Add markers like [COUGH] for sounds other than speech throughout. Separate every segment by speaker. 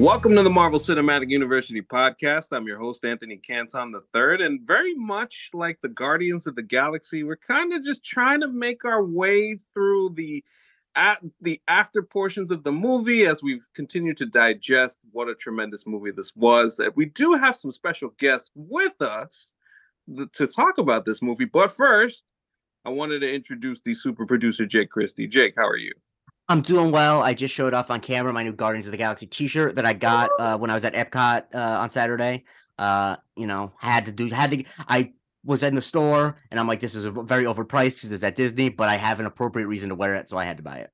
Speaker 1: Welcome to the Marvel Cinematic University podcast. I'm your host, Anthony Canton III. And very much like the Guardians of the Galaxy, we're kind of just trying to make our way through the at the after portions of the movie as we've continued to digest what a tremendous movie this was. We do have some special guests with us to talk about this movie. But first, I wanted to introduce the super producer, Jake Christie. Jake, how are you?
Speaker 2: I'm doing well. I just showed off on camera my new Guardians of the Galaxy T-shirt that I got uh, when I was at Epcot uh, on Saturday. Uh, you know, had to do, had to. I was in the store and I'm like, this is a very overpriced because it's at Disney, but I have an appropriate reason to wear it, so I had to buy it.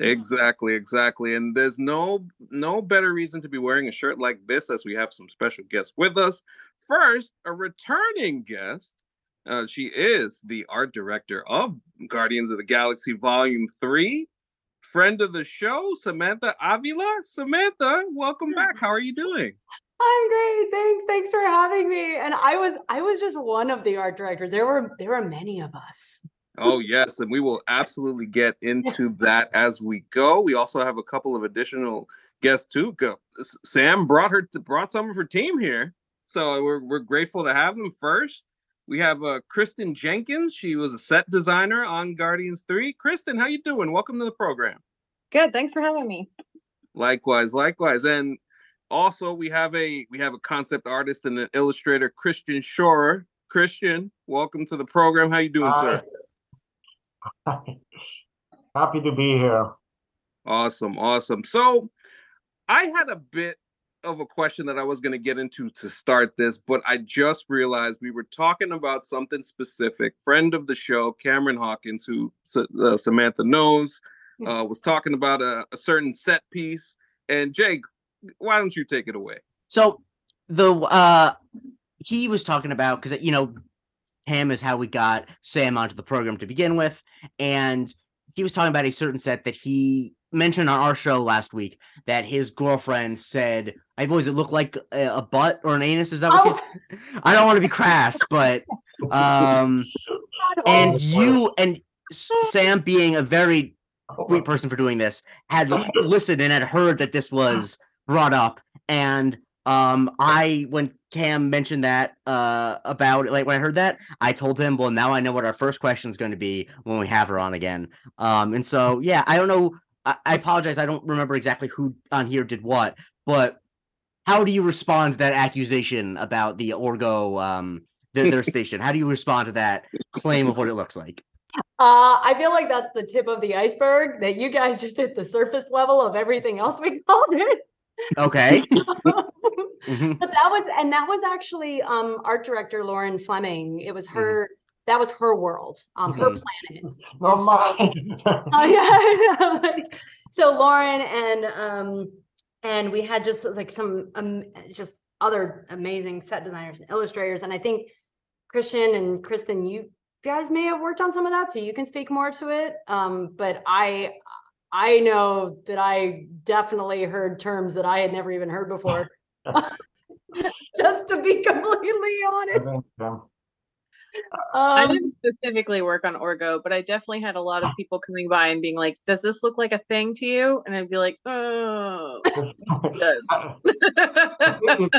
Speaker 1: exactly, exactly. And there's no no better reason to be wearing a shirt like this as we have some special guests with us. First, a returning guest. Uh, she is the art director of Guardians of the Galaxy Volume 3 friend of the show, Samantha Avila. Samantha, welcome back. How are you doing?
Speaker 3: I'm great. Thanks. Thanks for having me. And I was I was just one of the art directors. There were there were many of us.
Speaker 1: Oh yes, and we will absolutely get into [LAUGHS] that as we go. We also have a couple of additional guests too. Go. Sam brought her brought some of her team here, so we're we're grateful to have them. First, we have uh, Kristen Jenkins. She was a set designer on Guardians 3. Kristen, how you doing? Welcome to the program.
Speaker 4: Good. Thanks for having me.
Speaker 1: Likewise, likewise. And also we have a we have a concept artist and an illustrator, Christian Scheurer. Christian, welcome to the program. How you doing, Hi.
Speaker 5: sir? [LAUGHS] Happy to be here.
Speaker 1: Awesome, awesome. So I had a bit of a question that I was going to get into to start this, but I just realized we were talking about something specific. Friend of the show, Cameron Hawkins, who uh, Samantha knows, uh, was talking about a, a, certain set piece. And Jake, why don't you take it away?
Speaker 2: So the uh he was talking about because you know him is how we got Sam onto the program to begin with, and he was talking about a certain set that he mentioned on our show last week that his girlfriend said, "I've always it looked like a, a, butt or an anus." Is that what oh. you? I don't want to be crass, but um, [LAUGHS] and you and Sam being a very sweet person for doing this had [LAUGHS] listened and had heard that this was brought up and um i when cam mentioned that uh about like when i heard that i told him well now i know what our first question is going to be when we have her on again um and so yeah i don't know I, I apologize. I don't remember exactly who on here did what, but how do you respond to that accusation about the Orgo um their, their [LAUGHS] station? How do you respond to that claim of what it looks like?
Speaker 3: Uh, I feel like that's the tip of the iceberg. That you guys just hit the surface level of everything else we [LAUGHS] called it.
Speaker 2: Okay. [LAUGHS] mm-hmm.
Speaker 3: But that was, and that was actually um, art director Lauren Fleming. It was her. Mm-hmm that was her world, um, her mm-hmm. planet. [LAUGHS]
Speaker 5: Not mine.
Speaker 3: oh yeah, so Lauren and um, and we had just like some um, just other amazing set designers and illustrators, and I think Christian and Kristen, you guys may have worked on some of that, so you can speak more to it. Um, but I I know that I definitely heard terms that I had never even heard before. [LAUGHS] [LAUGHS] Just to be completely honest.
Speaker 4: I um, didn't specifically work on Orgo, but I definitely had a lot of people coming by and being like, "Does this look like a thing to you?" And I'd be like, "Oh." [LAUGHS]
Speaker 5: it,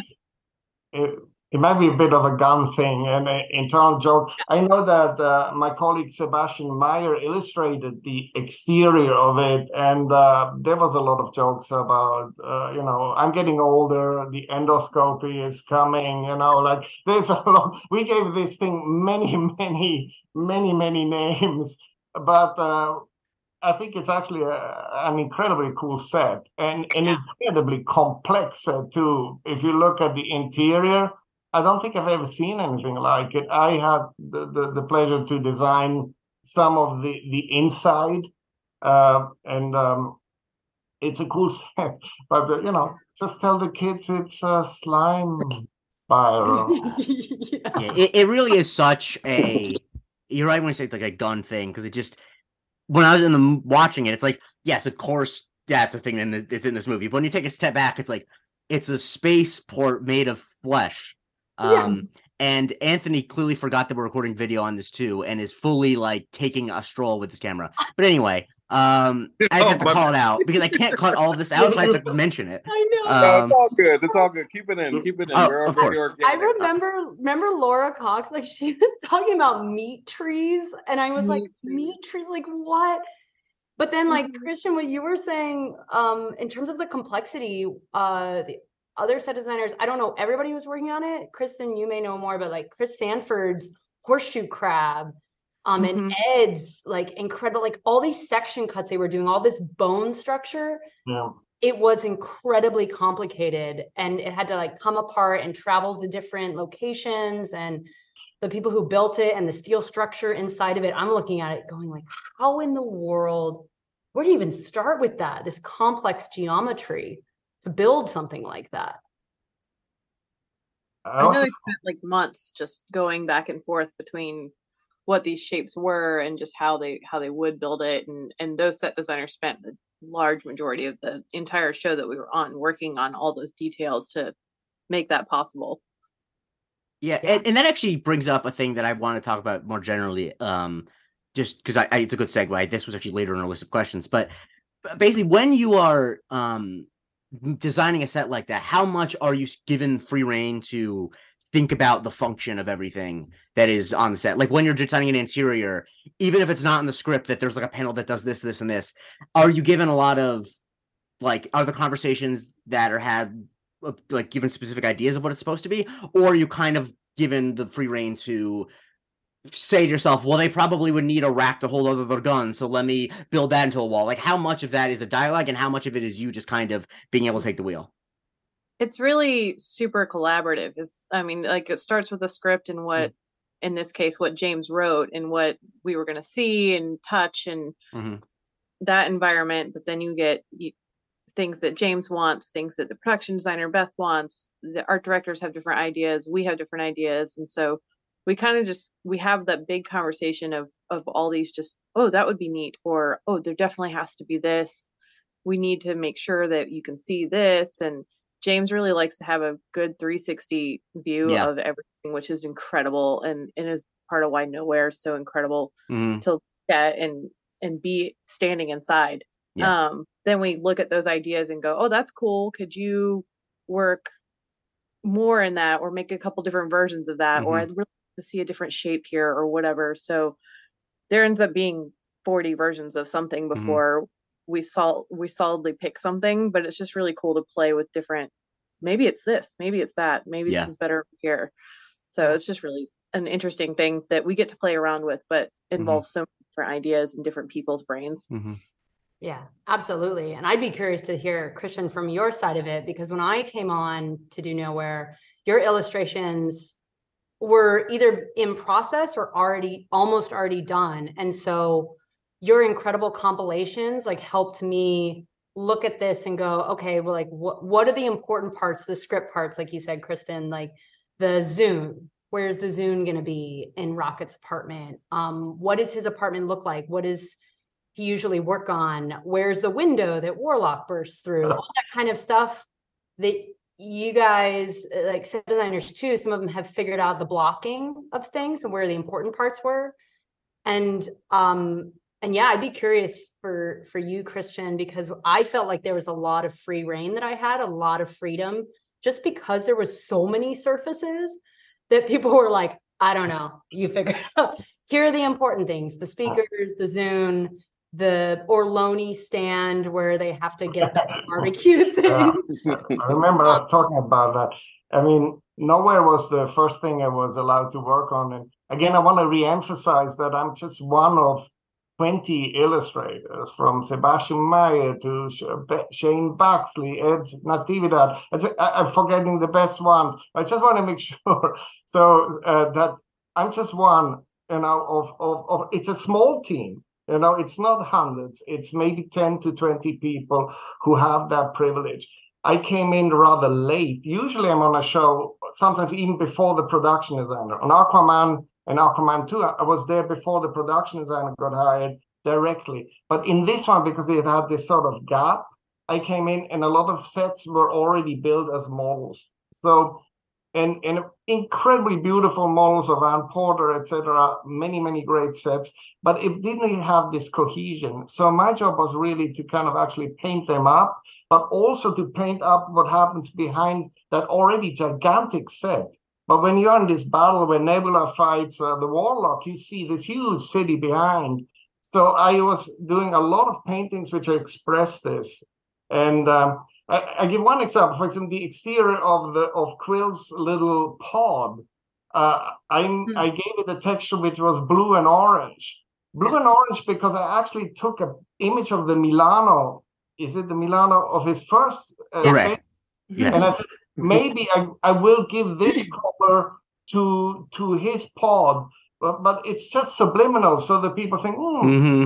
Speaker 5: it might be a bit of a Gunn thing and an internal joke. I know that uh, my colleague Sebastian Meyer illustrated the exterior of it, and uh, there was a lot of jokes about, uh, you know, I'm getting older, the endoscopy is coming, you know, like [LAUGHS] there's a lot. We gave this thing many, many, many, many names, but uh, I think it's actually a, an incredibly cool set and an incredibly complex set too. If you look at the interior, I don't think I've ever seen anything like it. I had the, the, the pleasure to design some of the, the inside, uh, and um, it's a cool [LAUGHS] set. But, uh, you know, just tell the kids it's a slime spiral. [LAUGHS]
Speaker 2: yeah, it, it really is such a. You're right when you say it's like a Gunn thing, because it just. When I was in the watching it, it's like, yes, of course, yeah, it's a thing and it's in this movie. But when you take a step back, it's like, it's a spaceport made of flesh um, yeah. And Anthony clearly forgot that we're recording video on this too, and is fully like taking a stroll with his camera. But anyway, Um, I just
Speaker 1: Oh,
Speaker 2: have to
Speaker 1: my
Speaker 2: call it out because I can't cut all of this out, so I have to mention it. [LAUGHS]
Speaker 3: I know.
Speaker 1: no,
Speaker 2: Um,
Speaker 1: it's all good. It's all good. Keep it in. Keep it in.
Speaker 2: Oh,
Speaker 1: We're
Speaker 2: of
Speaker 1: pretty
Speaker 2: course.
Speaker 3: I remember remember Laura Cox, like [LAUGHS] she was talking about meat trees, and I was like,
Speaker 4: Meat trees.
Speaker 3: meat trees, like what? But then, like
Speaker 4: Mhm.
Speaker 3: Christian, what you were saying, um, in terms of the complexity, uh, the other set designers, I don't know everybody was working on it. Kristen, you may know more, but like Chris Sanford's horseshoe crab, um, and Ed's like incredible, like all these section cuts they were doing, all this bone structure
Speaker 5: Yeah.
Speaker 3: it was incredibly complicated and it had to like come apart and travel to different locations and the people who built it and the steel structure inside of it i'm looking at it going like how in the world where do you even start with that this complex geometry to build something like that
Speaker 5: I
Speaker 4: I know
Speaker 5: also
Speaker 4: they spent like months just going back and forth between what these shapes were and just how they how they would build it and and those set designers spent the large majority of the entire show that we were on working on all those details to make that possible.
Speaker 2: Yeah,
Speaker 3: Yeah.
Speaker 2: And, and that actually brings up a thing that I want to talk about more generally. Um, just because I, I it's a good segue. This was actually later in our list of questions, but basically, when you are um designing a set like that, how much are you given free reign to think about the function of everything that is on the set? Like when you're designing an interior, even if it's not in the script that there's like a panel that does this, this, and this, are you given a lot of like are the conversations that are had uh, like given specific ideas of what it's supposed to be, or are you kind of given the free reign to say to yourself, well, they probably would need a rack to hold other their guns, so let me build that into a wall. Like, how much of that is a dialogue, and how much of it is you just kind of being able to take the wheel?
Speaker 4: It's really super collaborative. Is I mean, like it starts with the script and what in this case what James wrote and what we were going to see and touch and
Speaker 2: Mhm.
Speaker 4: that environment but then you get you, things that James wants things that the production designer Beth wants the art directors have different ideas we have different ideas and so we kind of just we have that big conversation of of all these just oh that would be neat or oh there definitely has to be this we need to make sure that you can see this and James really likes to have a good 360 view
Speaker 2: Yeah.
Speaker 4: of everything which is incredible and and is part of why nowhere is so incredible
Speaker 2: Mhm.
Speaker 4: to look at and and be standing inside
Speaker 2: Yeah.
Speaker 4: um then we look at those ideas and go oh that's cool could you work more in that or make a couple different versions of that or
Speaker 2: Mhm.
Speaker 4: i'd really see a different shape here or whatever so there ends up being 40 versions of something
Speaker 2: Mm-hmm.
Speaker 4: before we sol- we solidly pick something but it's just really cool to play with different maybe it's this maybe it's that maybe
Speaker 2: Yeah.
Speaker 4: this is better here so it's just really an interesting thing that we get to play around with but
Speaker 2: Mm-hmm.
Speaker 4: involves so many different ideas and different people's brains
Speaker 2: Mhm.
Speaker 3: Yeah, absolutely. And I'd be curious to hear, Christian, from your side of it, because when I came on to do Nowhere, your illustrations were either in process or already almost already done. And so your incredible compilations like helped me look at this and go, okay, well, like what what are the important parts, the script parts, like you said, Kristen, like the Zune. Where's the Zune gonna be in Rocket's apartment? Um, what does his apartment look like? What is he usually work on where's the window that warlock bursts through all that kind of stuff that you guys uh, like set designers too some of them have figured out the blocking of things and where the important parts were. And um and yeah i'd be curious for for you christian because i felt like there was a lot of free reign that i had a lot of freedom just because there was so many surfaces that people were like i don't know you figure out. Here are the important things the speakers the zune the Orloni stand where they have to get that [LAUGHS] barbecue thing.
Speaker 5: Yeah. I remember us [LAUGHS] talking about that. I mean, nowhere was the first thing I was allowed to work on. And again, I want to re-emphasize that I'm just one of 20 illustrators from Sebastian Meyer to Shane Baxley, Ed Natividad. I ju- I- I'm forgetting the best ones. I just want to make [LAUGHS] sure so uh, that I'm just one, you know, of, of, of it's a small team. You know, it's not hundreds, it's maybe 10 to 20 people who have that privilege. I came in rather late. Usually I'm on a show, sometimes even before the production designer. On Aquaman and Aquaman 2, I was there before the production designer got hired directly. But in this one, because it had this sort of gap, I came in and a lot of sets were already built as models. So and and incredibly beautiful models of Ann Porter, etc. Many many great sets, but it didn't have this cohesion. So my job was really to kind of actually paint them up, but also to paint up what happens behind that already gigantic set. But when you're in this battle where Nebula fights uh, the Warlock, you see this huge city behind. So I was doing a lot of paintings which express this, and. Um, I, I, give one example. For example, the exterior of the of Quill's little pod. Uh, I mm. I gave it a texture which was blue and orange. Blue and orange because I actually took an image of the Milano. Is it the Milano of his first?
Speaker 2: Uh, Correct.
Speaker 5: Yes. And I think maybe I, I will give this [LAUGHS] color to to his pod, but but it's just subliminal, so that people think, hmm, mm-hmm.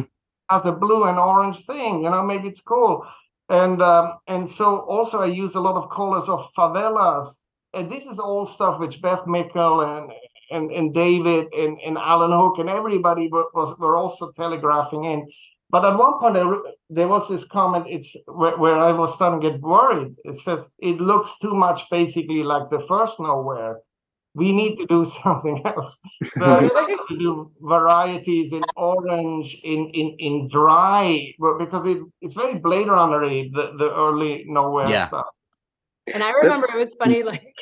Speaker 5: as a blue and orange thing, you know, maybe it's cool and um, and so also I use a lot of colors of favelas, and this is all stuff which Beth Mickle and and, and David and, and Alan Hook and everybody were, was were also telegraphing in. But at one point, re- there was this comment. It's where, where, I was starting to get worried. It says it looks too much, basically, like the first Nowhere, we need to do [LAUGHS] something else. So to do varieties in orange, in in in dry, because it, it's very Blade Runner the, the early nowhere yeah. stuff.
Speaker 3: And I remember it was funny, mm. like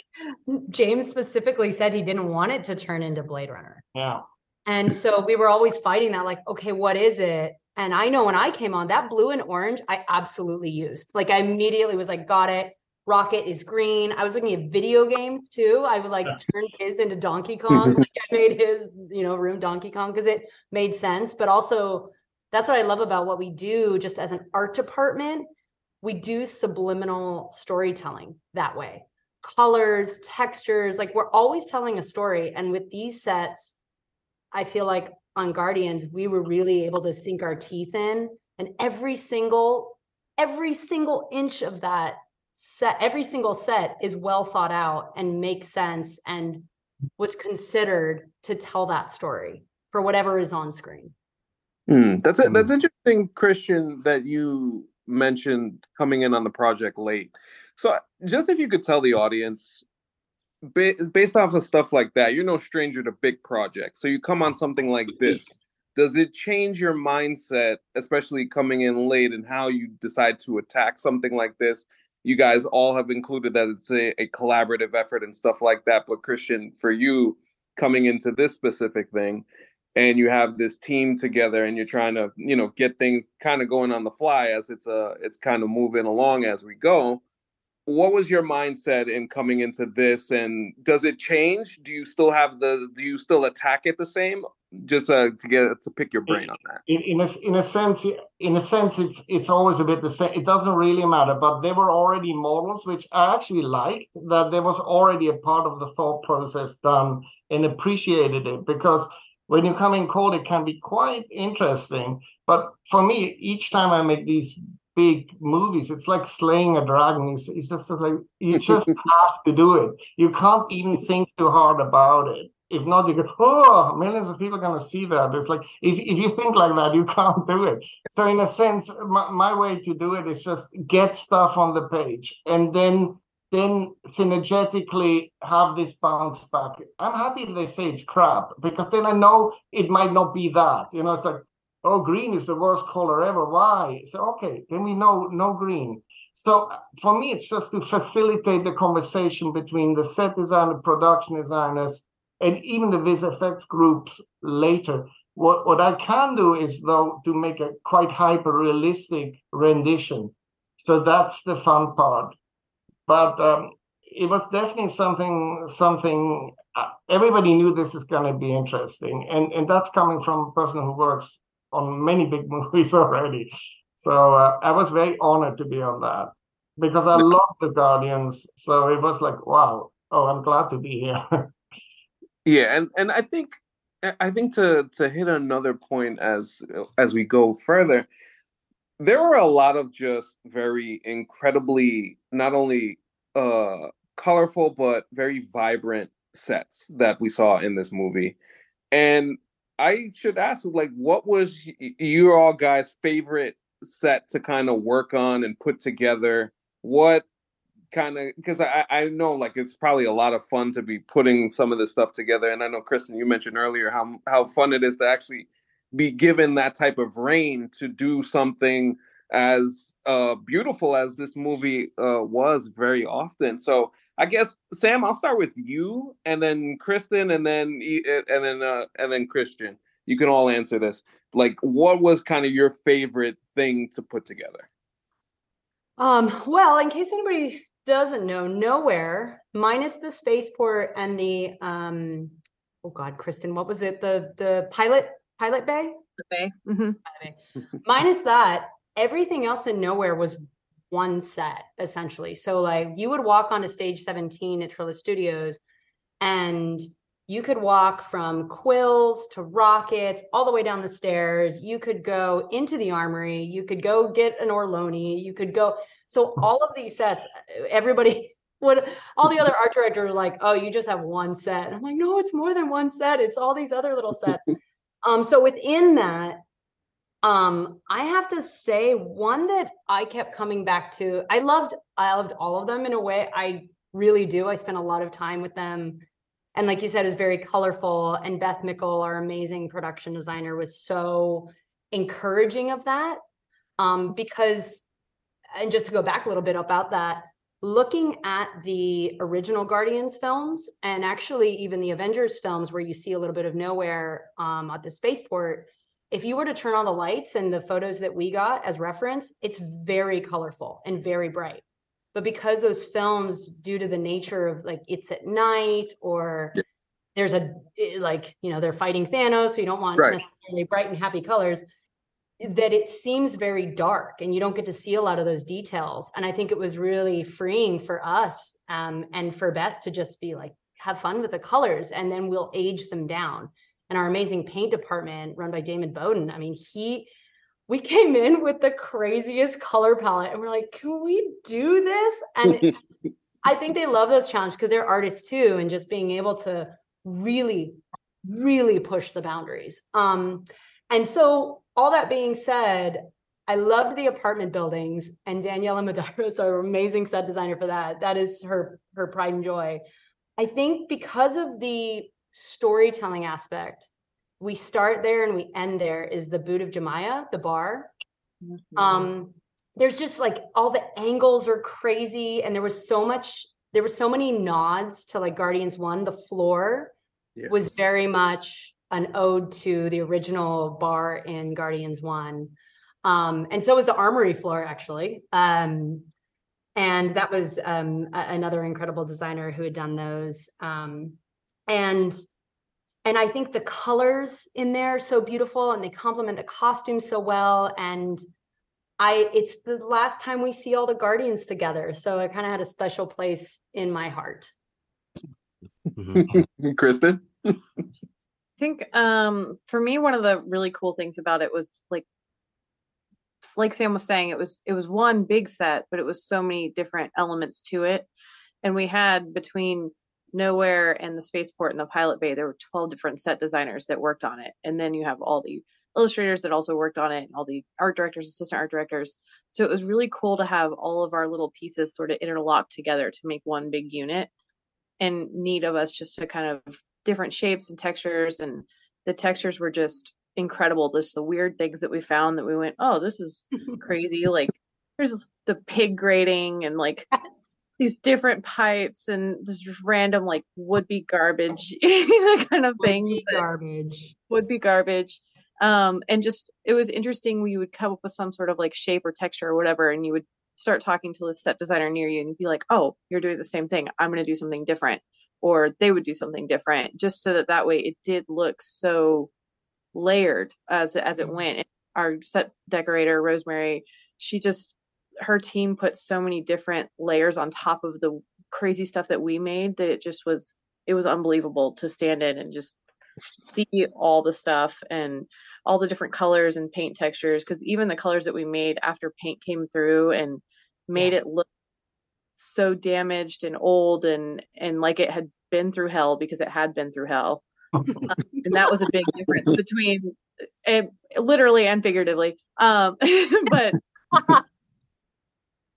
Speaker 3: James specifically said he didn't want it to turn into Blade Runner.
Speaker 5: Yeah.
Speaker 3: And so we were always fighting that, like, okay, what is it? And I know when I came on that blue and orange, I absolutely used. Like I immediately was like, got it. Rocket is green. I was looking at video games too. I would like turn his into Donkey [LAUGHS] Kong. like I made his, you know, room Donkey Kong because it made sense. But also, that's what I love about what we do just as an art department. We do subliminal storytelling that way. Colors, textures, like we're always telling a story. And with these sets, I feel like on Guardians, we were really able to sink our teeth in. And every single, every single inch of that set every single set is well thought out and makes sense and was considered to tell that story for whatever is on screen.
Speaker 1: Mm, that's it. That's interesting, Christian, that you mentioned coming in on the project late. So, just if you could tell the audience, based off of stuff like that, you're no stranger to big projects. So you come on something like this. Does it change your mindset, especially coming in late, and how you decide to attack something like this? You guys all have included that it's a, a collaborative effort and stuff like that. But Christian, for you coming into this specific thing, and you have this team together and you're trying to you know get things kind of going on the fly as it's a uh, it's kind of moving along as we go what was your mindset in coming into this and does it change do you still have the do you still attack it the same just uh, to get to pick your brain on that
Speaker 5: in, in a in a sense in a sense it's it's always a bit the same it doesn't really matter but there were already models which i actually liked that there was already a part of the thought process done and appreciated it because when you come in cold it can be quite interesting but for me each time i make these big movies. It's like slaying a dragon. It's, it's just like you [LAUGHS] just have to do it. You can't even think too hard about it. If not, you go, oh, millions of people are going to see that. It's like, if, if you think like that, you [LAUGHS] can't do it. So, in a sense, my, my way to do it is just get stuff on the page and then then synergetically have this bounce back. I'm happy they say it's crap because then I know it might not be that. You know, it's like, oh, green is the worst color ever. Why? So, okay, then we know no green. So for me, it's just to facilitate the conversation between the set designer, production designers, and even the vis effects groups later. What, what I can do is though to make a quite hyper realistic rendition. So that's the fun part. But um, it was definitely something something uh, everybody knew this is going to be interesting and and that's coming from a person who works on many big [LAUGHS] movies already. So uh, I was very honored to be on that because I love the Guardians. So it was like, wow, oh, I'm glad to be here. [LAUGHS]
Speaker 1: yeah, and and I think I think to to hit another point as as we go further, there were a lot of just very incredibly not only uh colorful but very vibrant sets that we saw in this movie. And I should ask, like, what was your all guys' favorite set to kind of work on and put together? What kind of because I, I know like it's probably a lot of fun to be putting some of this stuff together. And I know Kristen, you mentioned earlier how how fun it is to actually be given that type of reign to do something as uh, beautiful as this movie uh, was very often. So I guess Sam, I'll start with you, and then Kristen, and then and then uh, and then Christian. You can all answer this. Like, what was kind of your favorite thing to put together?
Speaker 3: Um, well, in case anybody doesn't know, nowhere minus the spaceport and the um, oh god, Kristen, what was it? The the pilot pilot bay.
Speaker 4: The bay. Mm-hmm. [LAUGHS]
Speaker 3: minus that, everything else in nowhere was one set essentially. So like you would walk onto stage 17 at Trilith Studios and you could walk from quills to rockets all the way down the stairs. You could go into the armory. You could go get an Orloni. You could go. So all of these sets, everybody [LAUGHS] would, all the other art directors like, oh, you just have one set. And I'm like, no, it's more than one set. It's all these other little sets. [LAUGHS] um, so within that, um, I have to say one that I kept coming back to. I loved, I loved all of them in a way. I really do. I spent a lot of time with them and like you said, is very colorful. And Beth Mickle, our amazing production designer, was so encouraging of that. Um, because, and just to go back a little bit about that, looking at the original Guardians films and actually even the Avengers films, where you see a little bit of nowhere um, at the spaceport, if you were to turn on the lights and the photos that we got as reference, it's very colorful and very bright but because those films due to the nature of like it's at night or there's a eh, like you know they're fighting thanos so you don't want right. necessarily bright and happy colors that it seems very dark and you don't get to see a lot of those details and i think it was really freeing for us um, and for beth to just be like have fun with the colors and then we'll age them down and our amazing paint department run by damon bowden i mean he we came in with the craziest color palette and we're like, can we do this? And I think they love those challenges because they're artists too, and just being able to really, really push the boundaries. Um, and so, all that being said, I loved the apartment buildings, and Daniela Medeiros, our amazing set designer for that. That is her her pride and joy. I think because of the storytelling aspect we start there and we end there is the boot of Jemiah, the bar. Mm-hmm. Um, there's just like all the angles are crazy, and there was so much, there were so many nods to like Guardians One. The floor yeah. was very much an ode to the original bar in Guardians One. Um, and so was the armory floor actually. Um, and that was um, a- another incredible designer who had done those. Um, and and I think the colors in there are so beautiful and they complement the costume so well. And I it's the last time we see all the Guardians together. So it kind of had a special place in my heart. [LAUGHS]
Speaker 1: Kristen? [LAUGHS]
Speaker 4: I think um for me one of the really cool things about it was like like Sam was saying, it was it was one big set, but it was so many different elements to it. And we had between nowhere and the spaceport and the pilot bay there were 12 different set designers that worked on it. And then you have all the illustrators that also worked on it and all the art directors assistant art directors. So it was really cool to have all of our little pieces sort of interlocked together to make one big unit. And neat of us just to kind of different shapes and textures and the textures were just incredible. Just the weird things that we found that we went oh this is [LAUGHS] crazy. Like there's the pig grating and like these different pipes and this random like would be garbage [LAUGHS] kind of thing
Speaker 3: garbage.
Speaker 4: would be garbage. Um and just it was interesting we would come up with some sort of like shape or texture or whatever and you would start talking to the set designer near you and you'd be like oh you're doing the same thing. I'm going to do something different or they would do something different just so that that way it did look so layered as as it mm-hmm. went and our set decorator rosemary she just her team put so many different layers on top of the crazy stuff that we made that it just was it was unbelievable to stand in and just see all the stuff and all the different colors and paint textures because even the colors that we made after paint came through and made yeah. it look so damaged and old and and like it had been through hell because it had been through hell. Um, [LAUGHS] and that was a big difference between uh, literally and figuratively um [LAUGHS] but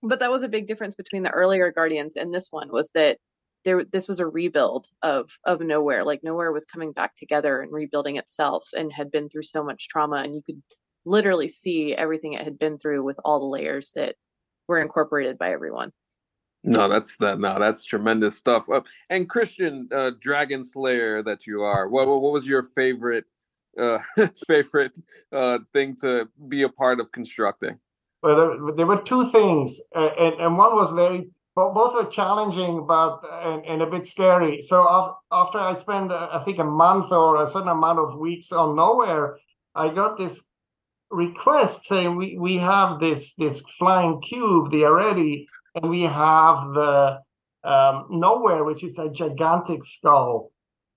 Speaker 4: but that was a big difference between the earlier Guardians and this one was that there this was a rebuild of of nowhere. Like nowhere was coming back together and rebuilding itself and had been through so much trauma and you could literally see everything it had been through with all the layers that were incorporated by everyone
Speaker 1: no that's that no that's tremendous stuff. Uh, and christian uh, dragon slayer that you are what, what was your favorite uh [LAUGHS] favorite uh thing to be a part of constructing?
Speaker 5: Well there, were two things uh, and, and one was very both were challenging but and, and a bit scary. So after i spent uh, i think a month or a certain amount of weeks on nowhere i got this request saying we, we have this this flying cube the already and we have the um, nowhere which is a gigantic skull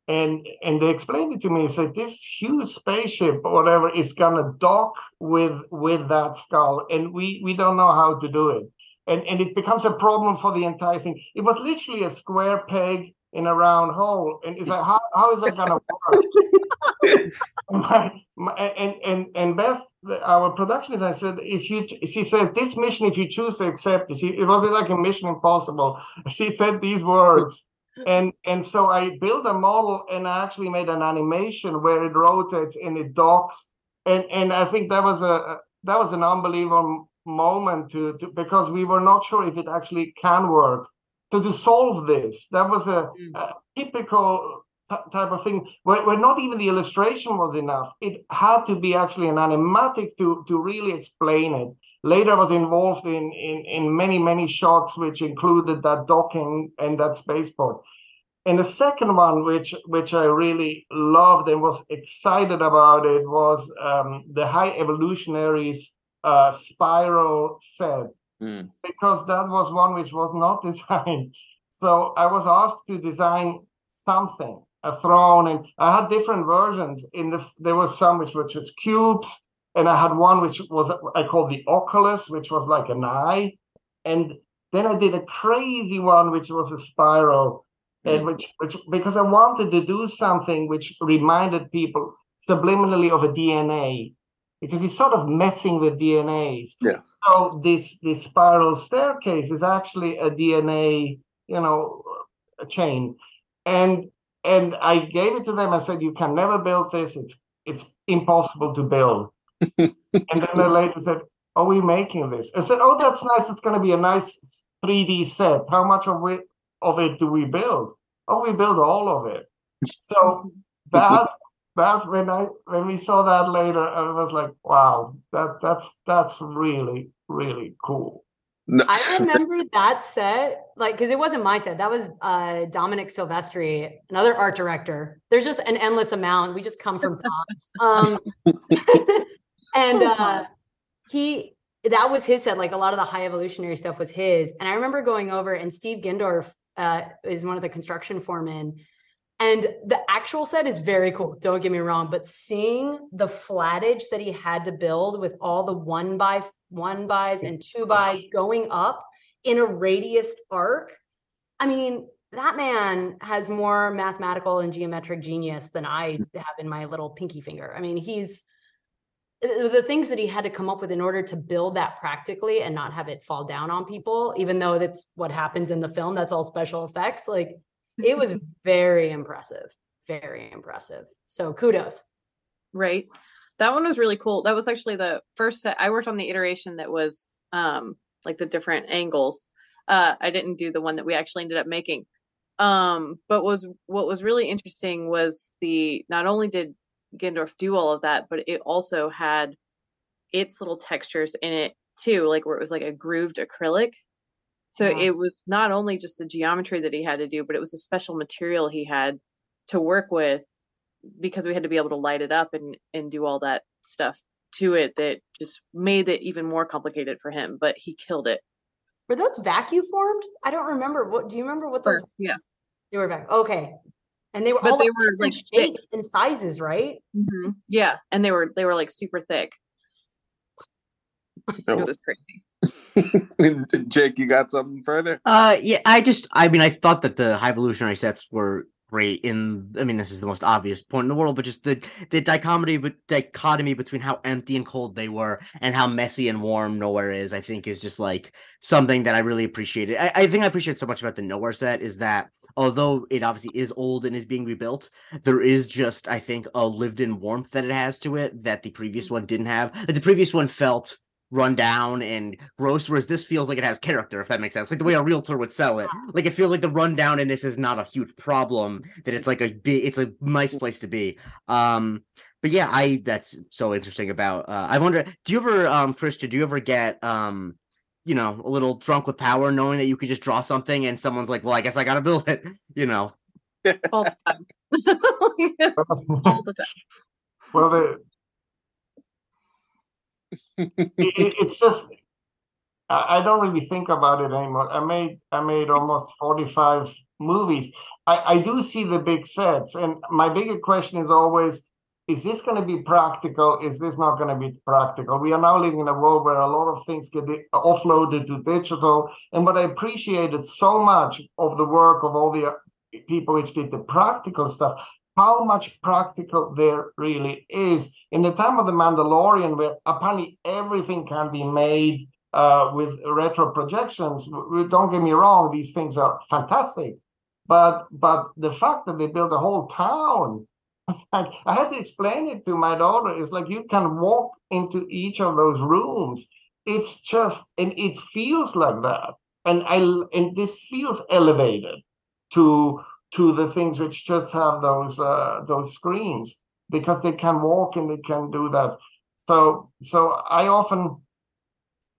Speaker 5: and and they explained it to me said this huge spaceship or whatever is gonna dock with with that skull and we we don't know how to do it and, and it becomes a problem for the entire thing. It was literally a square peg in a round hole. And it's like, how, how is that going to work? [LAUGHS] [LAUGHS] my, my, and, and, and Beth, our production designer said, if you, she said, this mission, if you choose to accept it, she, it wasn't like a mission impossible. She said these words. And and so I built a model and I actually made an animation where it rotates and it docks. And and I think that was a that was an unbelievable moment to, to, because we were not sure if it actually can work. So to solve this, that was a, mm. a typical type of thing where, where not even the illustration was enough. It had to be actually an animatic to to really explain it. Later, I was involved in, in in many many shots which included that docking and that spaceport. And the second one, which which I really loved and was excited about it, was um, the High Evolutionaries uh, spiral set mm. because that was one which was not [LAUGHS] designed. So I was asked to design something, a throne, and I had different versions. In the there was some which were just cubes, and I had one which was I called the Oculus, which was like an eye, and then I did a crazy one which was a spiral, and hmm. which which because I wanted to do something which reminded people subliminally of a DNA because he's sort of messing with DNAs.
Speaker 1: Yeah.
Speaker 5: So this this spiral staircase is actually a DNA, you know, a chain, and and I gave it to them. I said, "You can never build this. It's it's impossible to build." [LAUGHS] and then they later said, oh, "Are we making this?" I said, "Oh, that's nice. It's going to be a nice 3D set. How much of it of it do we build? Oh, we build all of it." So [LAUGHS] that that when I when we saw that later, I was like, wow, that that's that's really really cool.
Speaker 3: No. I [LAUGHS] remember that set, like, because it wasn't my set. That was uh, Dominic Silvestri, another art director. There's just an endless amount. We just come from [LAUGHS] pods. Um, [LAUGHS] and uh, he, that was his set. Like a lot of the high evolutionary stuff was his. And I remember going over, and Steve Gindorf uh, is one of the construction foremen and the actual set is very cool. Don't get me wrong, but seeing the flattage that he had to build with all the one by one buys and two buys going up in a radius arc. I mean, that man has more mathematical and geometric genius than I mm. have in my little pinky finger. I mean, he's the things that he had to come up with in order to build that practically and not have it fall down on people, even though that's what happens in the film, that's all special effects. Like it was [LAUGHS] very impressive very impressive so kudos
Speaker 4: right that one was really cool. That was actually the first set i worked on the iteration that was um like the different angles. Uh i didn't do the one that we actually ended up making. Um but was what was really interesting was the not only did Gindorf do all of that but it also had its little textures in it too like where it was like a grooved acrylic. So yeah. it was not only just the geometry that he had to do, but it was a special material he had to work with because we had to be able to light it up and and do all that stuff to it that just made it even more complicated for him. But he killed it.
Speaker 3: Were those vacuum formed? I don't remember. What do you remember? What those?
Speaker 4: Yeah,
Speaker 3: they were back. Okay, and they were
Speaker 4: but they were like
Speaker 3: shapes thick. and sizes, right?
Speaker 4: Mm-hmm. Yeah, and they were they were like super thick. [LAUGHS]
Speaker 1: Oh. It was crazy. [LAUGHS] Jake, you got something further?
Speaker 2: Uh, yeah, I just, I mean, I thought that the high evolutionary sets were great in I mean this is the most obvious point in the world, but just the the dichotomy but dichotomy between how empty and cold they were and how messy and warm nowhere is, I think is just like something that I really appreciated. I, I think I appreciate so much about the nowhere set is that although it obviously is old and is being rebuilt, there is just I think a lived in warmth that it has to it that the previous mm-hmm. one didn't have. the previous one felt run down and gross, whereas this feels like it has character, if that makes sense. Like the way a realtor would sell it. Like it feels like the rundown in this is not a huge problem, that it's like a big it's a nice place to be. Um but yeah, I that's so interesting about uh I wonder, do you ever um Christian, do you ever get um you know, a little drunk with power, knowing that you could just draw something and someone's like, Well, I guess I gotta build it, [LAUGHS] you know.
Speaker 4: All the time. [LAUGHS] [LAUGHS]
Speaker 5: well, the, it, it, it's just I, I don't really think about it anymore. I made I made almost forty five movies. I, I do see the big sets, and my bigger question is always: Is this going to be practical? Is this not going to be practical? We are now living in a world where a lot of things get offloaded to digital, and what I appreciated so much of the work of all the people which did the practical stuff how much practical there really is. In the time of the Mandalorian, where apparently everything can be made uh, with retro projections, don't get me wrong, these things are fantastic. But but the fact that they built a whole town, [LAUGHS] like, I had to explain it to my daughter. It's like you can walk into each of those rooms. It's just and it feels like that. And I and this feels elevated to to the things which just have those uh, those screens because they can walk and they can do that. So so I often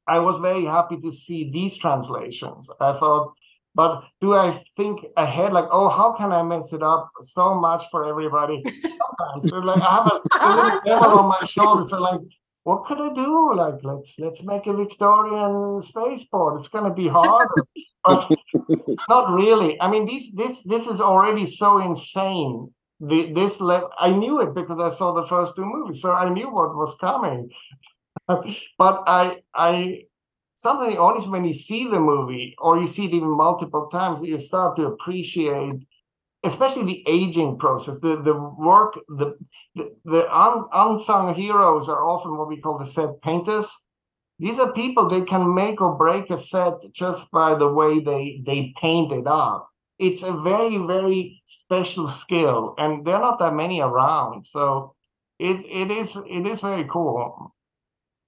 Speaker 5: I was very happy to see these translations. I thought, but do I think ahead like, oh, how can I mess it up so much for everybody? Sometimes like I have a, a [LAUGHS] little camera on my shoulder, so like what could I do? Like, let's let's make a Victorian spaceport. It's gonna be hard, but [LAUGHS] not really. I mean, this this this is already so insane. The, this level, I knew it because I saw the first two movies, so I knew what was coming. [LAUGHS] but I I something only when you see the movie or you see it even multiple times, you start to appreciate especially the aging process, the the work, the the, the un, unsung heroes are often what we call the set painters. These are people they can make or break a set just by the way they they paint it up. It's a very very special skill, and there are not that many around. So it it is it is very cool.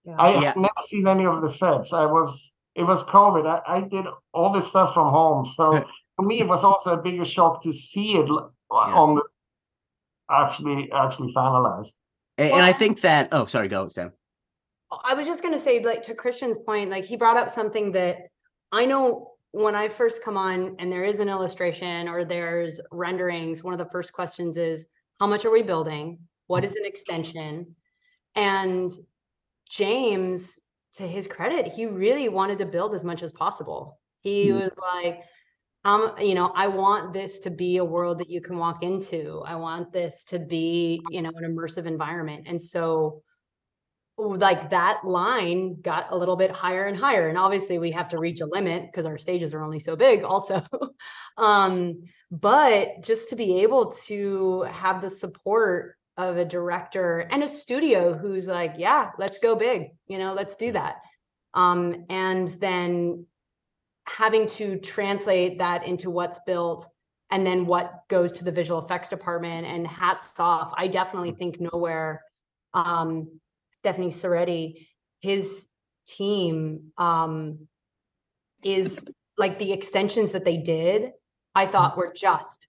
Speaker 5: Yeah. I yeah. have never seen any of the sets. I was it was COVID. I, I did all this stuff from home, so for me, it was also a bigger shock to see it yeah. on the actually actually finalized.
Speaker 2: And, and I think that oh, sorry, go Sam.
Speaker 3: I was just going to say, like to Christian's point, like he brought up something that I know when I first come on and there is an illustration or there's renderings. One of the first questions is, how much are we building? What is an extension? And James, to his credit, he really wanted to build as much as possible. He mm-hmm. was like, um you know i want this to be a world that you can walk into i want this to be you know an immersive environment and so like that line got a little bit higher and higher. And obviously we have to reach a limit because our stages are only so big also. [LAUGHS] Um but just to be able to have the support of a director and a studio who's like yeah let's go big. You know let's do that. Um and then having to translate that into what's built and then what goes to the visual effects department and hats off i definitely think nowhere um, Stephane Ceretti, his team um, is like the extensions that they did i thought were just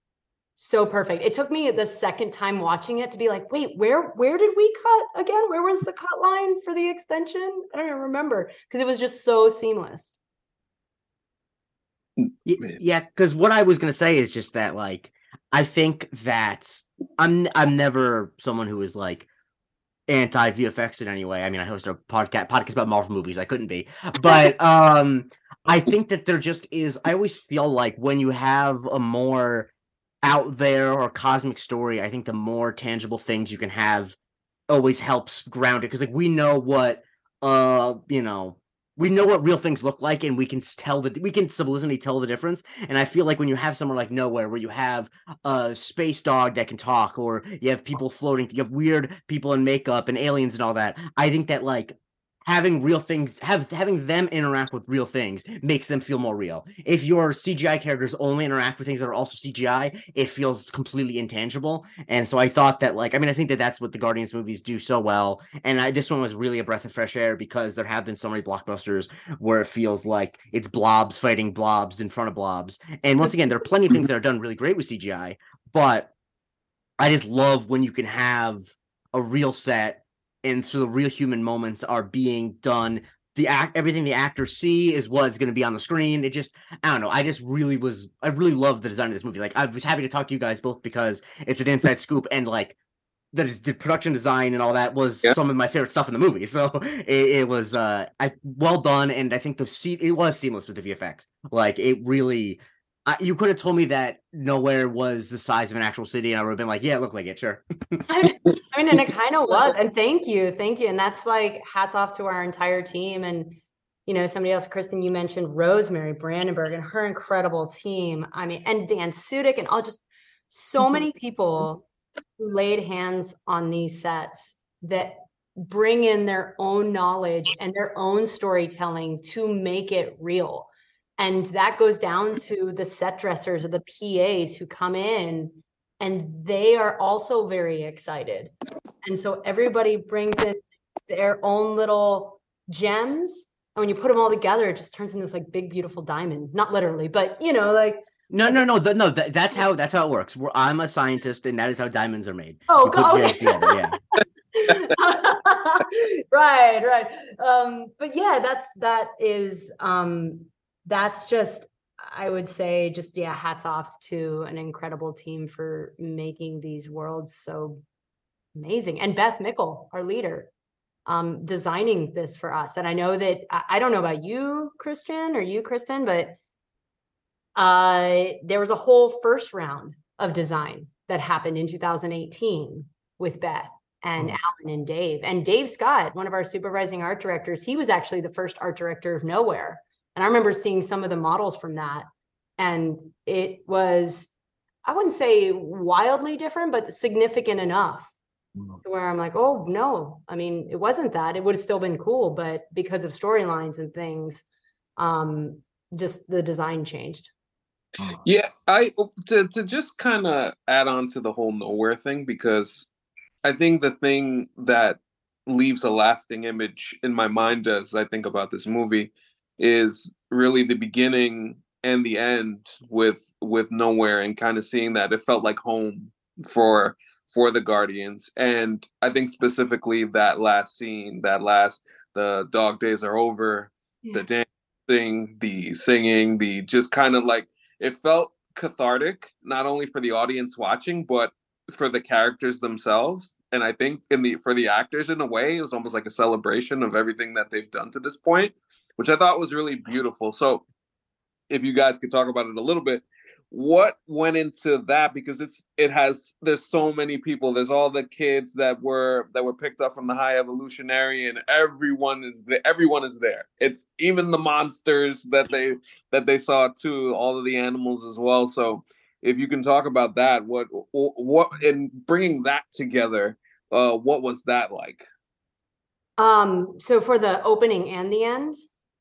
Speaker 3: so perfect. It took me the second time watching it to be like wait where where did we cut again? Where was the cut line for the extension? I don't even remember because it was just so seamless.
Speaker 2: Yeah, because what I was gonna say is just that, like, I think that I'm I'm never someone who is like anti VFX in any way. I mean, I host a podcast podcast about Marvel movies. I couldn't be, but [LAUGHS] um, I think that there just is. I always feel like when you have a more out there or cosmic story, I think the more tangible things you can have always helps ground it because like we know what uh you know we know what real things look like and we can tell the we can subliminally tell the difference. And i feel like when you have somewhere like nowhere where you have a space dog that can talk or you have people floating you have weird people in makeup and aliens and all that i think that like having real things have having them interact with real things makes them feel more real. If your cgi characters only interact with things that are also cgi it feels completely intangible. And so i thought that like i mean i think that that's what the guardians movies do so well. And I, this one was really a breath of fresh air because there have been so many blockbusters where it feels like it's blobs fighting blobs in front of blobs. And once again there are plenty of things that are done really great with cgi but i just love when you can have a real set and so the real human moments are being done. The act everything the actors see is what's going to be on the screen. It just i don't know i just really was i really loved the design of this movie. Like i was happy to talk to you guys both because it's an inside [LAUGHS] scoop and like that is the production design and all that was
Speaker 1: Yeah.
Speaker 2: some of my favorite stuff in the movie. [LAUGHS] So it, it was uh i well done and i think the seat it was seamless with the vfx like it really I, you could have told me that nowhere was the size of an actual city and i would have been like yeah it looked like it sure
Speaker 3: I [LAUGHS] mean, [LAUGHS] I mean, and it kind of was. And thank you, thank you. And that's like hats off to our entire team. And you know, somebody else, Kristen, you mentioned Rosemary Brandenburg and her incredible team. I mean, and Dan Sudick and all just so
Speaker 2: Mm-hmm.
Speaker 3: many people who laid hands on these sets that bring in their own knowledge and their own storytelling to make it real. And that goes down to the set dressers or the PAs who come in and they are also very excited. And so everybody brings in their own little gems. And when you put them all together, it just turns into this like big, beautiful diamond. Not literally, but you know, like,
Speaker 2: No, no, no, no. Th- that's how that's how it works. We're, I'm a scientist, and that is how diamonds are made.
Speaker 3: oh,
Speaker 2: You put
Speaker 3: God.
Speaker 2: gems together, yeah. [LAUGHS]
Speaker 3: right, right. Um, but yeah, that's that is um that's just I would say just yeah, hats off to an incredible team for making these worlds so amazing. And Beth Mickle, our leader, um, designing this for us. And I know that I, I don't know about you, Christian, or you, Kristen, but uh there was a whole first round of design that happened in 2018 with Beth and
Speaker 5: Mhm.
Speaker 3: Alan and Dave. And Dave Scott, one of our supervising art directors, he was actually the first art director of Nowhere. And I remember seeing some of the models from that. And it was, I wouldn't say wildly different, but significant enough
Speaker 5: Mhm.
Speaker 3: to where I'm like, oh no, I mean, it wasn't that. It would have still been cool, but because of storylines and things, um, just the design changed.
Speaker 1: Yeah, I to to just kind of add on to the whole nowhere thing because I think the thing that leaves a lasting image in my mind as I think about this movie is really the beginning and the end with with nowhere and kind of seeing that it felt like home for for the guardians. And i think specifically that last scene that last the dog days are over the dancing the singing the just kind of like it felt cathartic not only for the audience watching but for the characters themselves. And i think in the for the actors in a way it was almost like a celebration of everything that they've done to this point which i thought was really beautiful. So if you guys could talk about it a little bit what went into that? Because it's it has there's so many people. There's all the kids that were that were picked up from the high evolutionary and everyone is everyone is there. It's even the monsters that they that they saw too all of the animals as well. So if you can talk about that what what in bringing that together uh what was that like?
Speaker 3: Um, so for the opening and the end,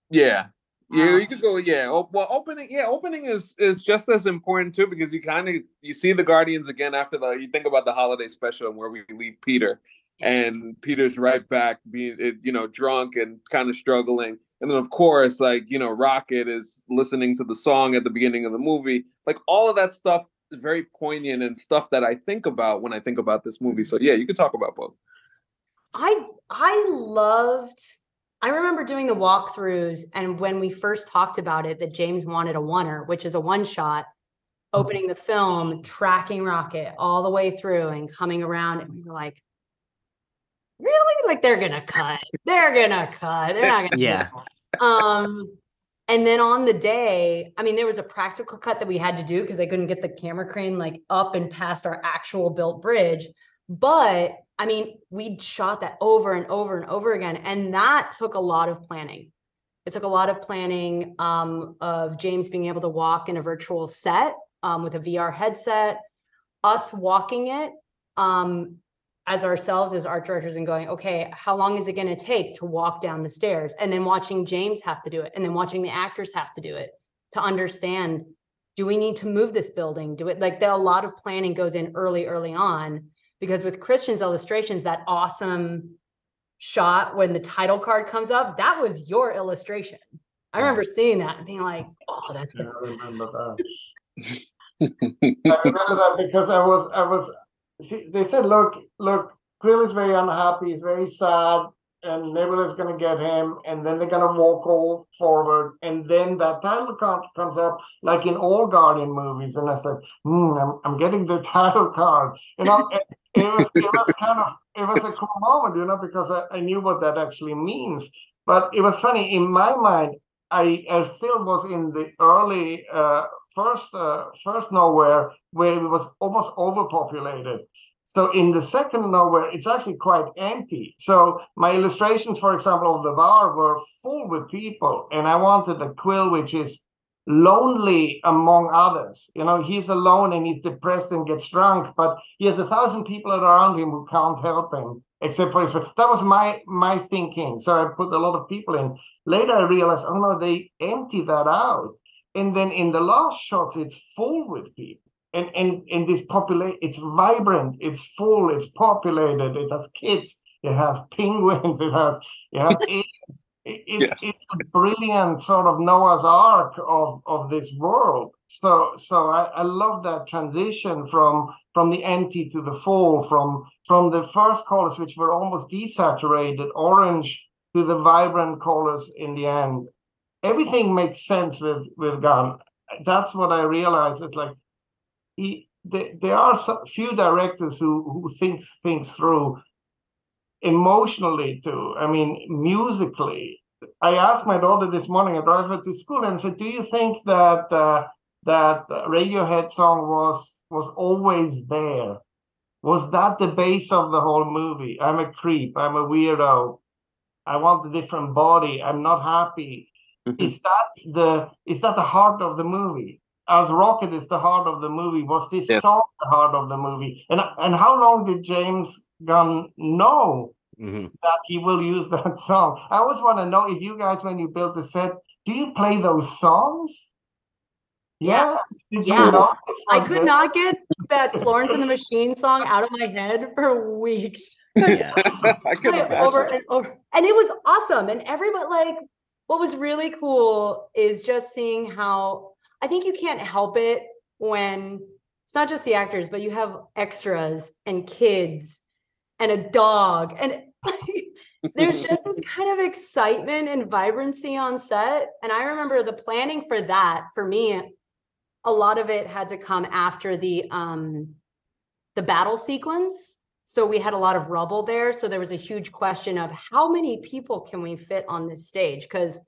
Speaker 1: yeah. Yeah you oh. could go yeah oh, well opening yeah opening is is just as important too because you kind of you see the guardians again after the you think about the holiday special and where we leave peter and peter's right back being you know drunk and kind of struggling and then of course like you know rocket is listening to the song at the beginning of the movie like all of that stuff is very poignant and stuff that i think about when i think about this movie so yeah you could talk about both.
Speaker 3: I I loved I remember doing the walkthroughs and when we first talked about it that James wanted a oneer, which is a one shot opening the film, tracking Rocket all the way through and coming around and we were like really like they're going to cut. They're going to cut. They're not going to
Speaker 2: Yeah.
Speaker 3: Um and then on the day, I mean, there was a practical cut that we had to do because they couldn't get the camera crane like up and past our actual built bridge. But I mean, we shot that over and over and over again. And that took a lot of planning. It took a lot of planning um, of James being able to walk in a virtual set um, with a VR headset, us walking it um, as ourselves as art directors and going, okay, how long is it going to take to walk down the stairs? And then watching James have to do it, and then watching the actors have to do it to understand do we need to move this building? Do it like there a lot of planning goes in early, early on because with Christian's illustrations, that awesome shot when the title card comes up, that was your illustration. I remember seeing that and being like, oh, that's
Speaker 5: Yeah, I remember that. [LAUGHS] I remember that because I was, I was, see, they said, look, look, Quill is very unhappy, he's very sad, and Nebula is gonna get him, and then they're gonna walk all forward, and then that title card comes up, like in all Guardian movies, and I said, hmm, I'm, I'm getting the [LAUGHS] title card, you know, it, was, it was [LAUGHS] kind of, it was a cool moment, you know, because I, I knew what that actually means, but it was funny, in my mind, I, I still was in the early uh, first uh, first nowhere where it was almost overpopulated. So in the second nowhere, it's actually quite empty. So my illustrations, for example, of the bar were full with people, and I wanted a quill which is lonely among others. You know, he's alone and he's depressed and gets drunk, but he has a thousand people around him who can't help him except for his. That was my my thinking. So I put a lot of people in. Later, I realized, oh no, they empty that out, and then in the last shots, it's full with people. And and and this populate, it's vibrant, it's full, it's populated. It has kids, it has penguins, [LAUGHS] it has it has [LAUGHS] aliens. It- It's it's a brilliant sort of Noah's Ark of of this world. So so I, I love that transition from from the empty to the full, from from the first colors which were almost desaturated orange to the vibrant colors in the end. Everything makes sense with with Gunn. That's what I realize. It's like he there, there are few directors who who think things through emotionally too. I mean, musically. I asked my daughter this morning. I drive her to school and said, "Do you think that uh, that Radiohead song was was always there? Was that the base of the whole movie? I'm a creep. I'm a weirdo. I want a different body. I'm not happy. Is that the is that the heart of the movie? As Rocket is the heart of the movie, was this
Speaker 1: Yeah.
Speaker 5: song the heart of the movie? And and how long did James Gunn know
Speaker 2: Mhm.
Speaker 5: that he will use [LAUGHS] that song. I always want to know if you guys, when you build the set, do you play those songs?
Speaker 3: Yeah.
Speaker 5: Did you
Speaker 3: Yeah.
Speaker 5: know?
Speaker 3: I could not get that Florence and the Machine song out of my head for weeks. [LAUGHS]
Speaker 2: Yeah.
Speaker 1: I can
Speaker 3: Play over and over. And it was awesome. And everybody like what was really cool is just seeing how I think you can't help it when it's not just the actors, but you have extras and kids and a dog. And [LAUGHS] there's [LAUGHS] just this kind of excitement and vibrancy on set. And I remember the planning for that for me, a lot of it had to come after the um the battle sequence. So we had a lot of rubble there. So there was a huge question of how many people can we fit on this stage? Because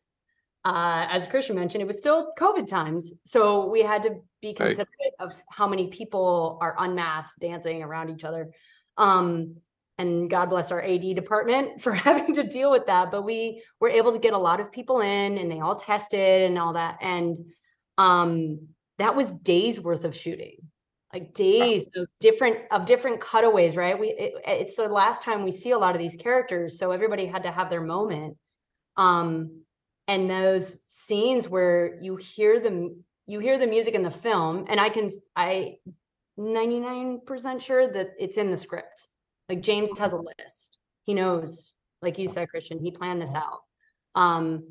Speaker 3: uh, as Christian mentioned, it was still COVID times. So we had to be
Speaker 1: Right.
Speaker 3: considerate of how many people are unmasked dancing around each other. Um, and God bless our AD department [LAUGHS] for having to deal with that. But we were able to get a lot of people in and they all tested and all that. And um, that was days worth of shooting like days of different of different cutaways right we it, it's the last time we see a lot of these characters so everybody had to have their moment um and those scenes where you hear the you hear the music in the film and i can i 99% sure that it's in the script like james has a list he knows like you said christian he planned this out um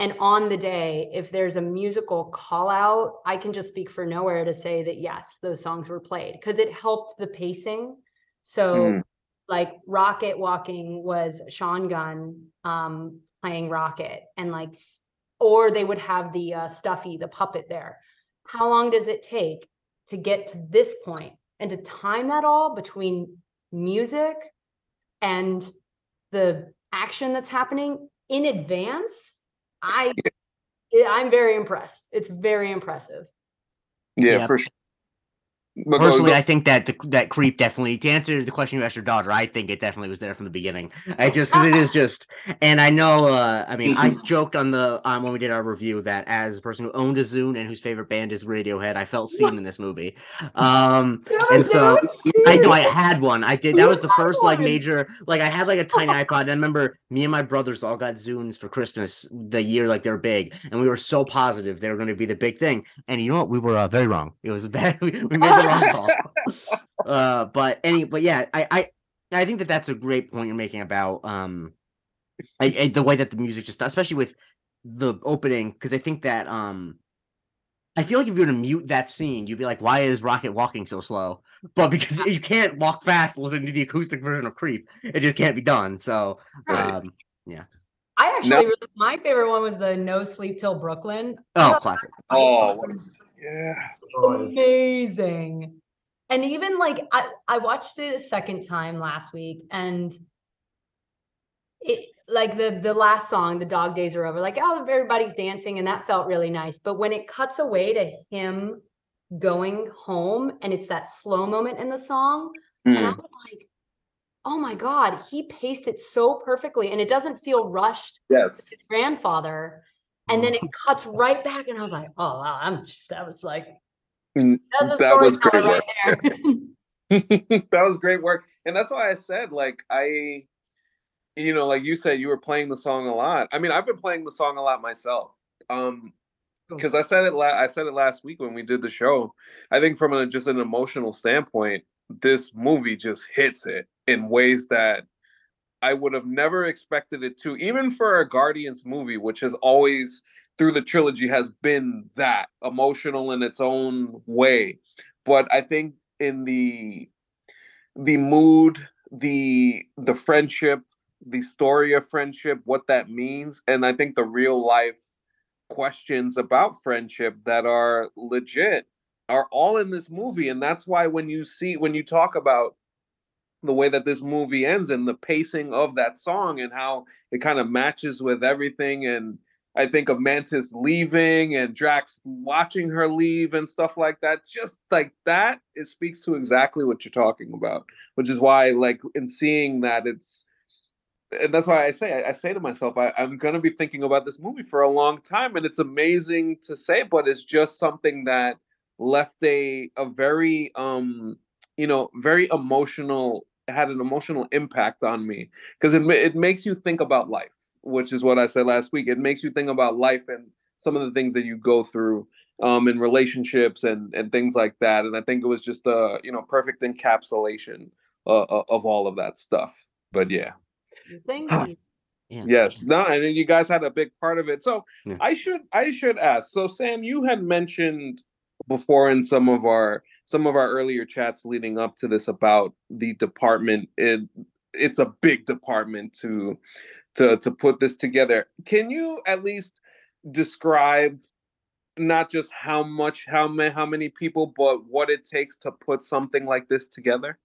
Speaker 3: and on the day, if there's a musical call out, I can just speak for nowhere to say that yes, those songs were played because it helped the pacing. So,
Speaker 1: Mm.
Speaker 3: like Rocket Walking was Sean Gunn um, playing Rocket, and like, or they would have the uh, Stuffy, the puppet there. How long does it take to get to this point and to time that all between music and the action that's happening in advance? I I- I'm very impressed. It's very impressive.
Speaker 1: Yeah,
Speaker 2: Yep.
Speaker 1: for sure. But
Speaker 2: Personally,
Speaker 1: go-
Speaker 2: I think that the, that creep definitely to answer the question you asked your daughter. I think it definitely was there from the beginning. I just because it is just, and I know. uh I mean, I joked on the um when we did our review that as a person who owned a Zune and whose favorite band is Radiohead, I felt seen in this movie. Um, and so I know I had one. I did. That was the first like major. Like I had like a tiny iPod. And I remember me and my brothers all got Zunes for Christmas the year like they're big, and we were so positive they were going to be the big thing. And you know what? We were uh, very wrong. It was [LAUGHS] bad. We, we made the wrong. Uh, but any, but yeah, I, I, I think that that's a great point you're making about um, I, I- the way that the music just, especially with the opening, because I think that um. I feel like if you were to mute that scene, you'd be like, "Why is Rocket walking so slow?" But because you can't walk fast listening to the acoustic version of Creep, it just can't be done. So,
Speaker 1: Right.
Speaker 2: um,
Speaker 3: I actually,
Speaker 1: No.
Speaker 3: really, my favorite one was the No Sleep Till Brooklyn.
Speaker 2: Oh, classic.
Speaker 1: oh,
Speaker 3: song
Speaker 1: what
Speaker 3: was
Speaker 1: a- yeah.
Speaker 3: amazing. And even like I, I watched it a second time last week and it like the the last song, the dog days are over, like oh everybody's dancing and that felt really nice. But when it cuts away to him going home and it's that slow moment in the song, and I
Speaker 1: Mm.
Speaker 3: was like, oh my God, he paced it so perfectly and it doesn't feel rushed
Speaker 1: Yes.
Speaker 3: his grandfather. And then it [LAUGHS] cuts right back, and I was like, "Oh wow, I'm that was like that's a
Speaker 1: that was great work.
Speaker 3: right there." [LAUGHS] [LAUGHS]
Speaker 1: that was great work and that's why i said like i you know like you said you were playing the song a lot i mean i've been playing the song a lot myself um because i said it la- i said it last week when we did the show i think from a just an emotional standpoint this movie just hits it in ways that i would have never expected it to even for a guardians movie which has always through the trilogy has been that emotional in its own way. But i think in the the mood the the friendship the story of friendship what that means and i think the real life questions about friendship that are legit are all in this movie. And that's why when you see when you talk about the way that this movie ends and the pacing of that song and how it kind of matches with everything and I think of Mantis leaving and Drax watching her leave and stuff like that. Just like that, it speaks to exactly what you're talking about, which is why, like, in seeing that, it's and that's why I say I, say to myself, I, I'm gonna be thinking about this movie for a long time, and it's amazing to say, but it's just something that left a a very um you know very emotional had an emotional impact on me because it it makes you think about life, which is what I said last week. It makes you think about life and some of the things that you go through um in relationships and and things like that. And I think it was just a you know perfect encapsulation uh, uh, of all of that stuff. But yeah.
Speaker 3: Thank you.
Speaker 2: Yeah.
Speaker 1: Yes. No, and then you guys had a big part of it. So
Speaker 2: Yeah.
Speaker 1: I should I should ask. So Sam, you had mentioned before in some of our some of our earlier chats leading up to this about the department. It it's a big department to to to put this together. Can you at least describe not just how much how many how many people, but what it takes to put something like this together?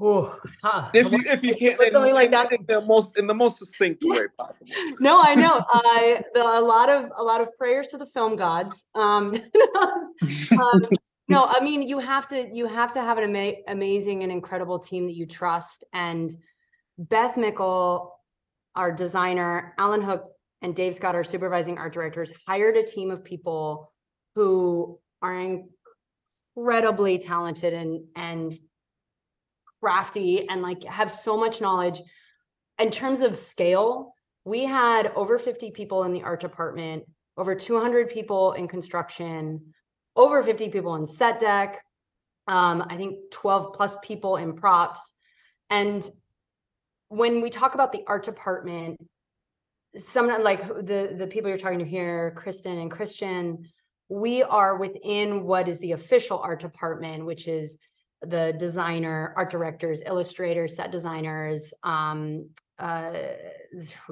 Speaker 3: Huh.
Speaker 1: If you if you can't
Speaker 3: put something
Speaker 1: in-
Speaker 3: like that
Speaker 1: in the most in the most succinct way possible. [LAUGHS]
Speaker 3: no, I know. I the, a lot of a lot of prayers to the film gods. Um, [LAUGHS] um, no, I mean you have to you have to have an ama- amazing and incredible team that you trust. And Beth Mickle, our designer, Alan Hook, and Dave Scott, our supervising art directors, hired a team of people who are incredibly talented and and crafty and like have so much knowledge. In terms of scale, we had over 50 people in the art department, over 200 people in construction, over 50 people in set deck, um, I think 12 plus people in props. And when we talk about the art department, some like the the people you're talking to here, Kristen and Christian, we are within what is the official art department, which is the designer, art directors, illustrators, set designers, um, uh,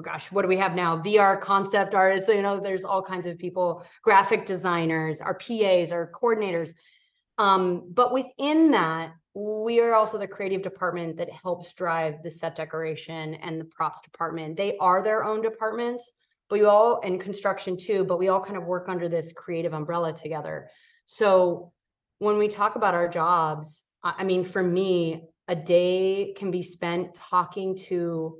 Speaker 3: gosh, what do we have now? VR concept artists, you know, there's all kinds of people, graphic designers, our PAs, our coordinators. Um, but within that, we are also the creative department that helps drive the set decoration and the props department. They are their own departments, but you all and construction too, but we all kind of work under this creative umbrella together. So when we talk about our jobs, I mean, for me, a day can be spent talking to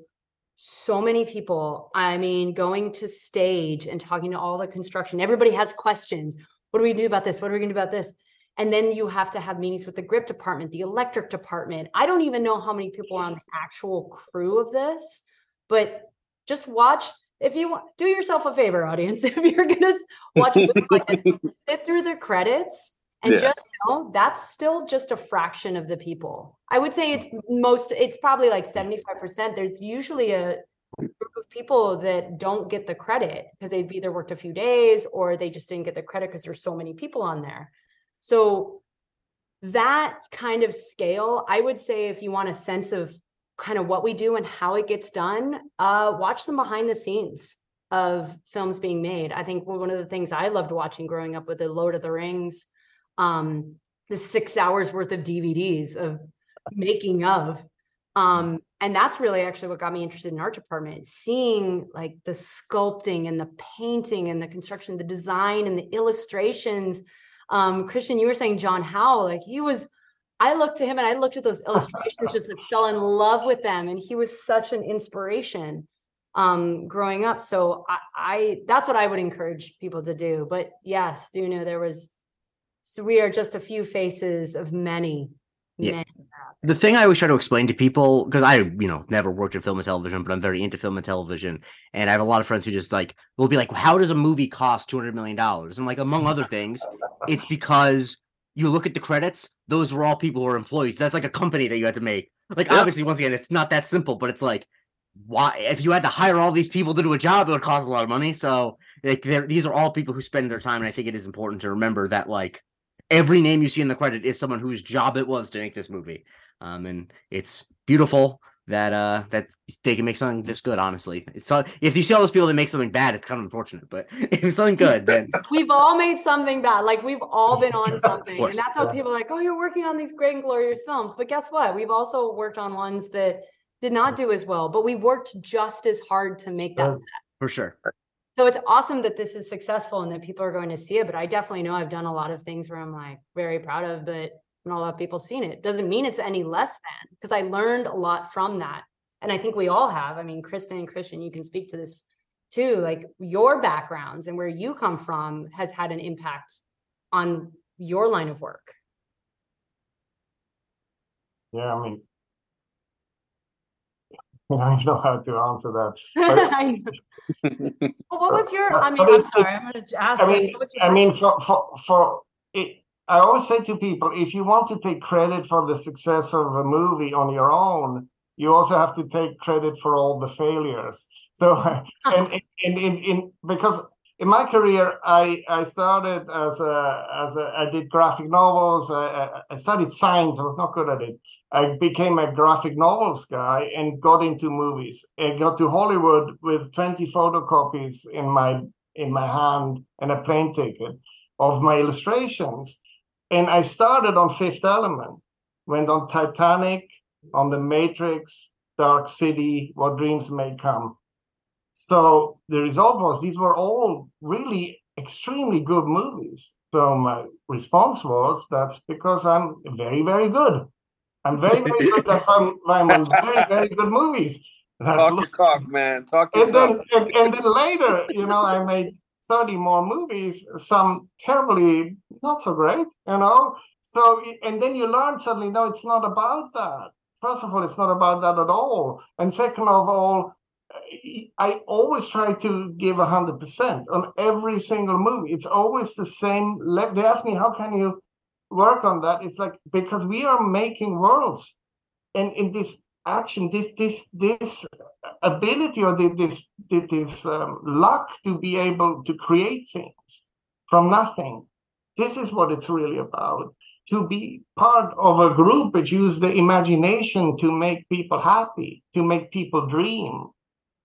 Speaker 3: so many people. I mean, going to stage and talking to all the construction. Everybody has questions. What do we do about this? What are we going to do about this? And then you have to have meetings with the grip department, the electric department. I don't even know how many people are on the actual crew of this, but just watch. If you want, do yourself a favor, audience. [LAUGHS] If you're gonna watch a movie like this, [LAUGHS] sit through the credits and
Speaker 1: Yeah.
Speaker 3: just know that's still just a fraction of the people. I would say it's most. It's probably like seventy-five percent. There's usually a group of people that don't get the credit because they've either worked a few days or they just didn't get the credit because there's so many people on there. So that kind of scale, I would say if you want a sense of kind of what we do and how it gets done, uh, watch them behind the scenes of films being made. I think one of the things I loved watching growing up with the Lord of the Rings, um, the six hours worth of DVDs of making of. Um, and that's really actually what got me interested in art department, seeing like the sculpting and the painting and the construction, the design and the illustrations. Um, Christian, you were saying John Howe, like he was, I looked to him and I looked at those [LAUGHS] illustrations, just like fell in love with them. And he was such an inspiration um growing up. So I, I that's what I would encourage people to do. But yes, do you know there was so we are just a few faces of many,
Speaker 2: Yeah.
Speaker 3: many.
Speaker 2: the thing I always try to explain to people because I, you know, never worked in film and television, but I'm very into film and television, and I have a lot of friends who just like will be like, "How does a movie cost two hundred million dollars?" And like, among other things, it's because you look at the credits; those were all people who are employees. That's like a company that you had to make. Like,
Speaker 1: Yeah.
Speaker 2: obviously, once again, it's not that simple, but it's like, why? If you had to hire all these people to do a job, it would cost a lot of money. So, like, these are all people who spend their time, and I think it is important to remember that, like. Every name you see in the credit is someone whose job it was to make this movie um, and it's beautiful that uh that they can make something this good. Honestly, it's if you see all those people that make something bad, it's kind of unfortunate. But [LAUGHS] if it's something good, then [LAUGHS]
Speaker 3: We've all made something bad. Like we've all been on something. And that's how people are like, oh, you're working on these great and glorious films. But guess what? We've also worked on ones that did not do as well, but we worked just as hard to make that.
Speaker 5: Right.
Speaker 2: for sure,
Speaker 3: So it's awesome that this is successful and that people are going to see it. But I definitely know I've done a lot of things where I'm like very proud of, but not a lot of people seen it. Doesn't mean it's any less than because I learned a lot from that. And I think we all have. I mean, Kristen and Christian, you can speak to this too. Like your backgrounds and where you come from has had an impact on your line of work.
Speaker 5: Yeah, I mean, [LAUGHS] I don't know how to answer that. But- [LAUGHS]
Speaker 3: I know. [LAUGHS] Well, what was your? I mean, I'm sorry. I'm going to ask.
Speaker 5: I
Speaker 3: you,
Speaker 5: mean,
Speaker 3: what was your
Speaker 5: I mean, for for for it, I always say to people, if you want to take credit for the success of a movie on your own, you also have to take credit for all the failures. So, and in in in because in my career, I I started as a as a I did graphic novels. I, I- I studied science. I was not good at it. I became a graphic novels guy and got into movies. I got to Hollywood with 20 photocopies in my in my hand and a plane ticket of my illustrations. And I started on Fifth Element, went on Titanic, on The Matrix, Dark City, What Dreams May Come. So the result was these were all really extremely good movies. So my response was that's because I'm very, very good. I'm very, very [LAUGHS] good. That's why I'm, why I'm on very, very good movies. That's
Speaker 1: Talk your talk, man. Talk your
Speaker 5: and
Speaker 1: talk.
Speaker 5: then and, and then later, you know, I made 30 more movies, some terribly not so great, you know. So and then you learn suddenly, no, it's not about that. First of all, it's not about that at all. And second of all, I always try to give a hundred percent on every single movie. It's always the same. They ask me, how can you work on that? It's like because we are making worlds, and in this action, this this this ability or thi- this this um, luck to be able to create things from nothing. This is what it's really about. To be part of a group which use the imagination to make people happy, to make people dream.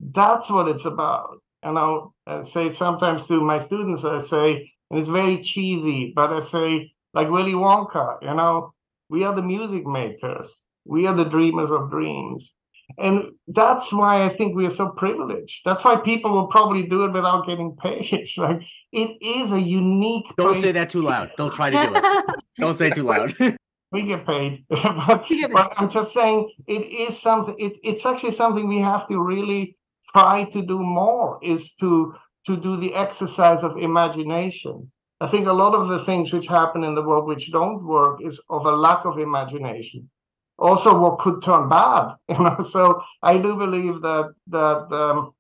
Speaker 5: That's what it's about. And I'll uh, say sometimes to my students, I say, and it's very cheesy, but I say, like Willy Wonka, you know, we are the music makers, we are the dreamers of dreams. and that's why I think we are so privileged. That's why people will probably do it without getting paid. It's [LAUGHS] like it is a unique.
Speaker 2: Don't
Speaker 5: place.
Speaker 2: say that too loud. Don't try to do it. [LAUGHS] Don't say it too loud. [LAUGHS]
Speaker 5: We get paid, but, but I'm just saying it is something. It, it's actually something we have to really try to do more. Is to to do the exercise of imagination. I think a lot of the things which happen in the world which don't work is of a lack of imagination. Also, what could turn bad, [LAUGHS] you know. So I do believe that that um,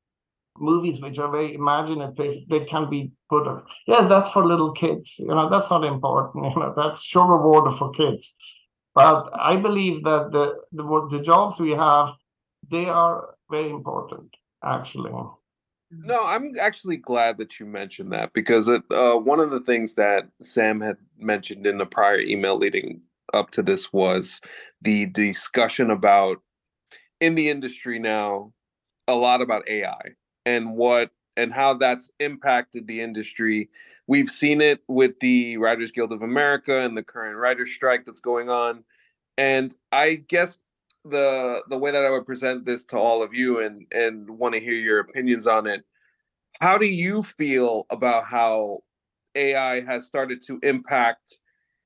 Speaker 5: movies which are very imaginative they can be put. On. Yes, that's for little kids. You know, that's not important. [LAUGHS] You know, that's sugar water for kids. But I believe that the the, the jobs we have, they are very important actually.
Speaker 1: No, I'm actually glad that you mentioned that because it, uh, one of the things that Sam had mentioned in the prior email leading up to this was the discussion about in the industry now a lot about AI and what and how that's impacted the industry. We've seen it with the Writers Guild of America and the current writer strike that's going on. And I guess the the way that I would present this to all of you and and want to hear your opinions on it. How do you feel about how AI has started to impact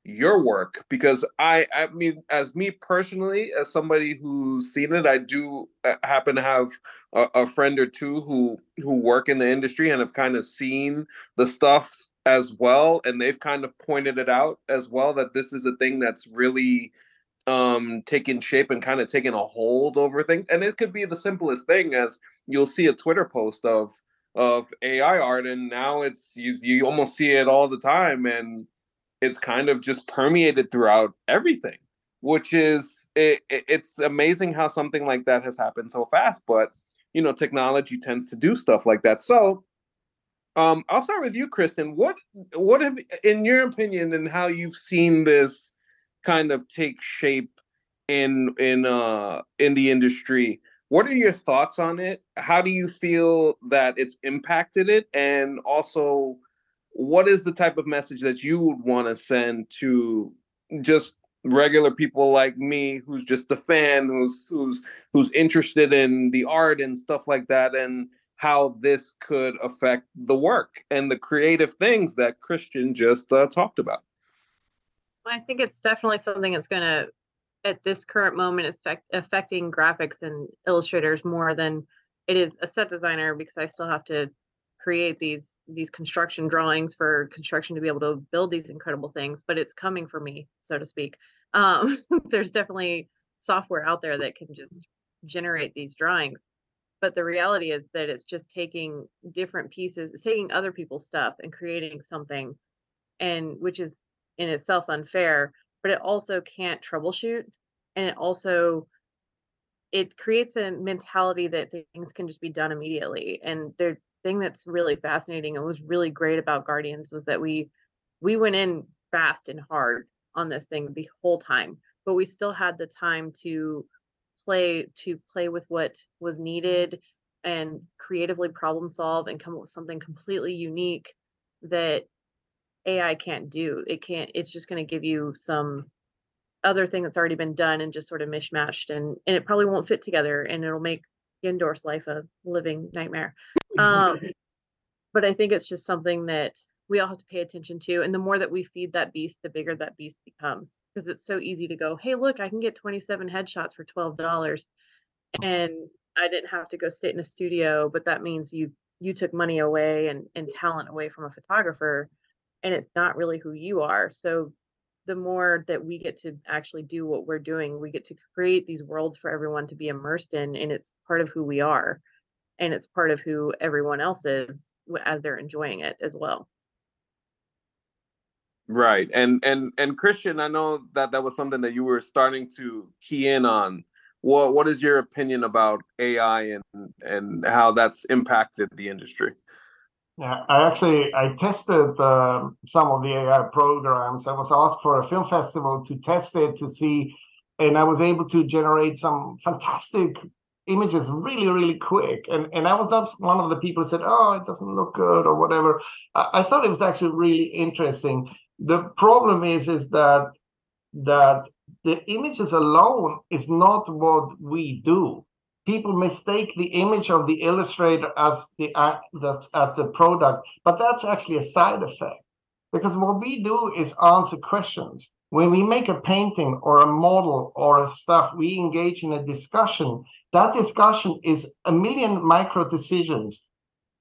Speaker 1: your work? Because I I mean, as me personally, as somebody who's seen it, I do uh, happen to have a, a friend or two who who work in the industry and have kind of seen the stuff as well, and they've kind of pointed it out as well that this is a thing that's really um taking shape and kind of taking a hold over things and it could be the simplest thing as you'll see a twitter post of of ai art and now it's you, you almost see it all the time and it's kind of just permeated throughout everything which is it, it, it's amazing how something like that has happened so fast but you know technology tends to do stuff like that. So um i'll start with you kristen. What what have in your opinion and how you've seen this kind of take shape in in uh in the industry. What are your thoughts on it? How do you feel that it's impacted it? And also what is the type of message that you would want to send to just regular people like me who's just a fan who's who's who's interested in the art and stuff like that and how this could affect the work and the creative things that christian just uh, talked about
Speaker 4: I think it's definitely something that's going to, at this current moment, affect, affecting graphics and illustrators more than it is a set designer because I still have to create these these construction drawings for construction to be able to build these incredible things. But it's coming for me, so to speak. Um, [LAUGHS] there's definitely software out there that can just generate these drawings. But the reality is that it's just taking different pieces, it's taking other people's stuff and creating something, and which is in itself unfair, but it also can't troubleshoot. And it also it creates a mentality that things can just be done immediately. And the thing that's really fascinating and was really great about Guardians was that we we went in fast and hard on this thing the whole time, but we still had the time to play to play with what was needed and creatively problem solve and come up with something completely unique that AI can't do. It can't, it's just going to give you some other thing that's already been done and just sort of mishmashed and and it probably won't fit together and it'll make Gendor's life a living nightmare. Um, [LAUGHS] but I think it's just something that we all have to pay attention to. And the more that we feed that beast, the bigger that beast becomes. Because it's so easy to go, hey, look, I can get 27 headshots for $12. And I didn't have to go sit in a studio, but that means you you took money away and, and talent away from a photographer and it's not really who you are. So the more that we get to actually do what we're doing, we get to create these worlds for everyone to be immersed in, and it's part of who we are, and it's part of who everyone else is as they're enjoying it as well.
Speaker 1: Right, and and and Christian, I know that that was something that you were starting to key in on. What what is your opinion about AI and and how that's impacted the industry?
Speaker 5: Yeah, I actually I tested uh, some of the AI programs. I was asked for a film festival to test it to see, and I was able to generate some fantastic images really, really quick. And and I was not one of the people who said, "Oh, it doesn't look good" or whatever. I, I thought it was actually really interesting. The problem is, is that that the images alone is not what we do people mistake the image of the illustrator as the as the product, but that's actually a side effect. Because what we do is answer questions. When we make a painting or a model or a stuff, we engage in a discussion. That discussion is a million micro decisions.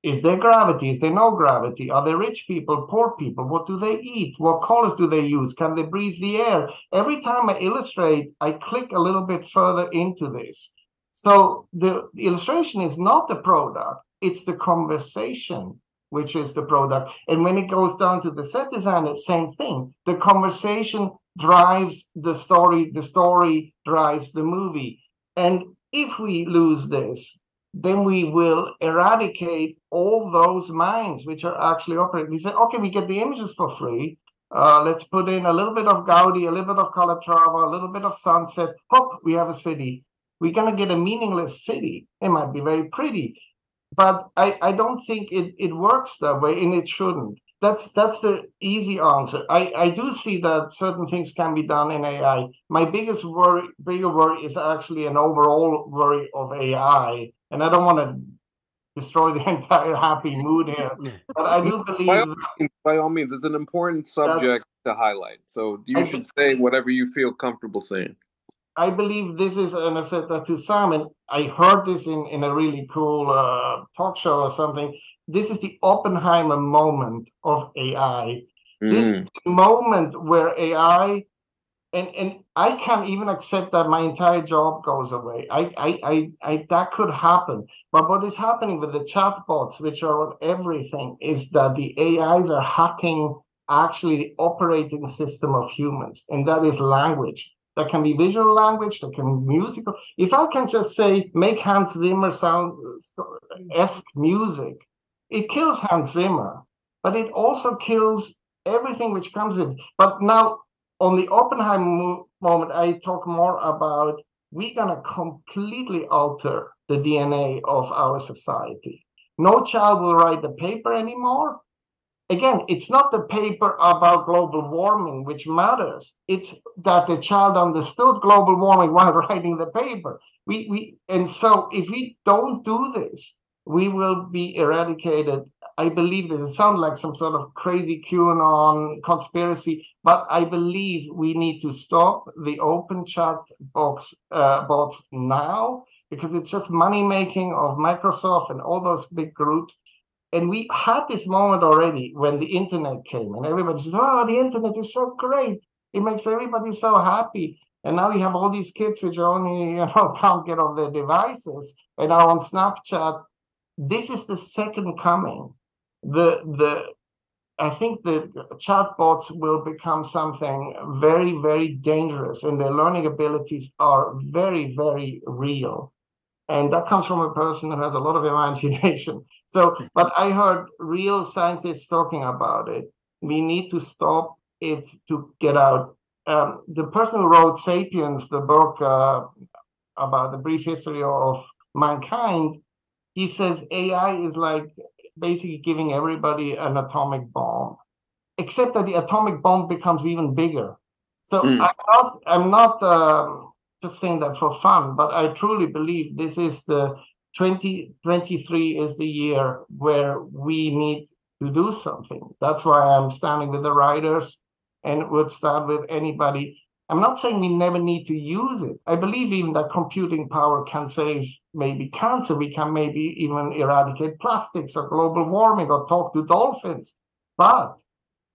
Speaker 5: Is there gravity? Is there no gravity? Are there rich people, poor people? What do they eat? What colors do they use? Can they breathe the air? Every time I illustrate, I click a little bit further into this. So the, illustration is not the product, it's the conversation which is the product. And when it goes down to the set designer, same thing. The conversation drives the story, the story drives the movie. And if we lose this, then we will eradicate all those minds which are actually operating. We say, okay, we get the images for free. Uh, let's put in a little bit of Gaudi, a little bit of Calatrava, a little bit of sunset. Hop, we have a city. We're going to get a meaningless city. It might be very pretty, but I, I don't think it, it works that way and it shouldn't. That's that's the easy answer. I, I do see that certain things can be done in AI. My biggest worry, bigger worry is actually an overall worry of AI. And I don't want to destroy the [LAUGHS] entire happy mood here. But I do believe [LAUGHS]
Speaker 1: by all means, by all means it's an important subject to highlight. So you I should say whatever you feel comfortable saying.
Speaker 5: I believe this is, and I said that to Simon, I heard this in, in a really cool uh, talk show or something. This is the Oppenheimer moment of AI. Mm. This is the moment where AI, and, and I can't even accept that my entire job goes away. I, I, I, I that could happen. But what is happening with the chatbots, which are on everything, is that the AIs are hacking actually the operating system of humans, and that is language that can be visual language, that can be musical. If I can just say, make Hans Zimmer sound esque music, it kills Hans Zimmer, but it also kills everything which comes in. But now, on the Oppenheimer moment, I talk more about we're going to completely alter the DNA of our society. No child will write the paper anymore again, it's not the paper about global warming which matters. It's that the child understood global warming [LAUGHS] while writing the paper. We, we, and so if we don't do this, we will be eradicated. I believe that it sounds like some sort of crazy QAnon conspiracy, but I believe we need to stop the open chat box uh, bots now because it's just money making of Microsoft and all those big groups and we had this moment already when the internet came and everybody said oh the internet is so great. It makes everybody so happy. And now we have all these kids which are only [LAUGHS] you know can't get off their devices and are on snapchat. This is the second coming. The the i think the chatbots will become something very very dangerous and their learning abilities are very very real and that comes from a person who has a lot of imagination [LAUGHS] so, but I heard real scientists talking about it. We need to stop it to get out. Um, the person who wrote *Sapiens*, the book uh, about the brief history of mankind, he says AI is like basically giving everybody an atomic bomb, except that the atomic bomb becomes even bigger. So mm. I'm not, I'm not um, just saying that for fun, but I truly believe this is the 2023 is the year where we need to do something. That's why I'm standing with the writers and would start with anybody. I'm not saying we never need to use it. I believe even that computing power can save maybe cancer. We can maybe even eradicate plastics or global warming or talk to dolphins. But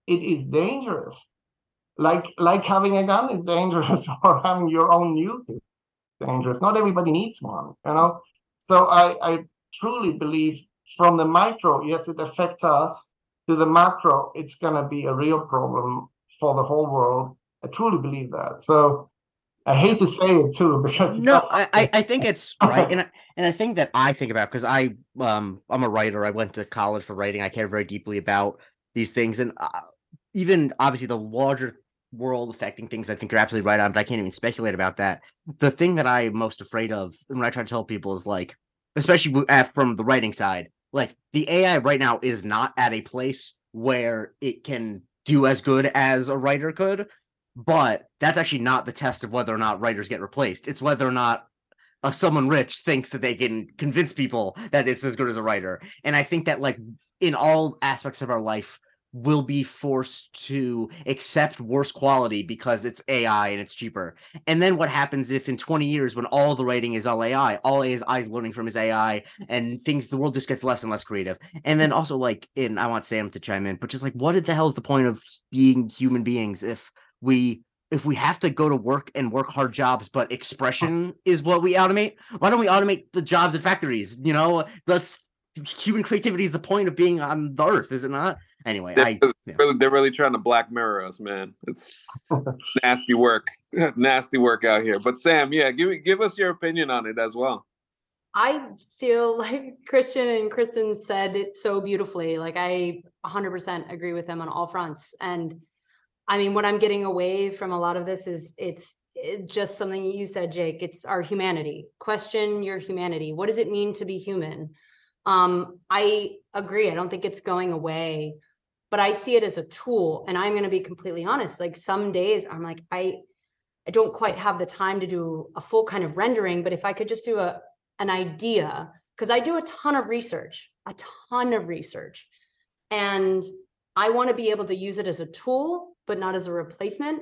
Speaker 5: it is dangerous. Like like having a gun is dangerous [LAUGHS] or having your own nuke is dangerous. Not everybody needs one, you know. So I, I truly believe from the micro, yes, it affects us, to the macro, it's going to be a real problem for the whole world. I truly believe that. So I hate to say it too [LAUGHS] because
Speaker 2: no, I, I think it's [LAUGHS] right, and I, and I think that I think about because I um I'm a writer. I went to college for writing. I care very deeply about these things, and uh, even obviously the larger world affecting things. I think you're absolutely right on, but I can't even speculate about that. The thing that I'm most afraid of when I try to tell people is like, especially from the writing side, like the AI right now is not at a place where it can do as good as a writer could. But that's actually not the test of whether or not writers get replaced. It's whether or not someone rich thinks that they can convince people that it's as good as a writer. And I think that like in all aspects of our life, will be forced to accept worse quality because it's AI and it's cheaper. And then what happens if in 20 years when all the writing is all AI, all AI is learning from his AI and things the world just gets less and less creative. And then also like in I want Sam to chime in, but just like what the hell is the point of being human beings if we if we have to go to work and work hard jobs, but expression is what we automate, why don't we automate the jobs at factories? You know, let's human creativity is the point of being on the earth, is it not? Anyway,
Speaker 1: they're,
Speaker 2: I yeah.
Speaker 1: really, they're really trying to black mirror us, man. It's [LAUGHS] nasty work, [LAUGHS] nasty work out here. But Sam, yeah, give me give us your opinion on it as well.
Speaker 3: I feel [LAUGHS] like Christian and Kristen said it so beautifully. Like I 100% agree with them on all fronts. And I mean, what I'm getting away from a lot of this is it's it, just something you said, Jake. It's our humanity. Question your humanity. What does it mean to be human? Um, I agree. I don't think it's going away but I see it as a tool. And I'm going to be completely honest. Like some days I'm like, I, I don't quite have the time to do a full kind of rendering, but if I could just do a, an idea, because I do a ton of research, a ton of research. And I want to be able to use it as a tool, but not as a replacement.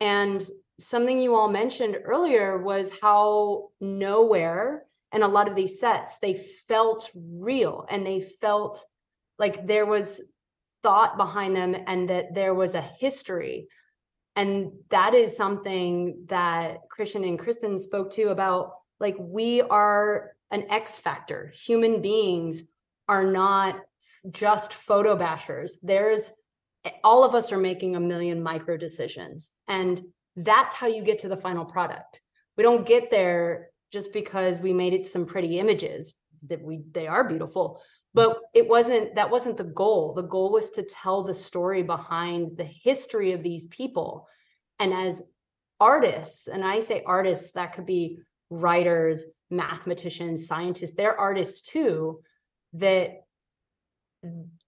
Speaker 3: And something you all mentioned earlier was how Knowhere and a lot of these sets they felt real and they felt like there was thought behind them and that there was a history. And that is something that christian and kristen spoke to about like we are an x factor. Human beings are not just photo bashers. There's all of us are making a million micro decisions and that's how you get to the final product. We don't get there just because we made it some pretty images that we they are beautiful but it wasn't that wasn't the goal. The goal was to tell the story behind the history of these people. And as artists and i say artists that could be writers mathematicians scientists they're artists too that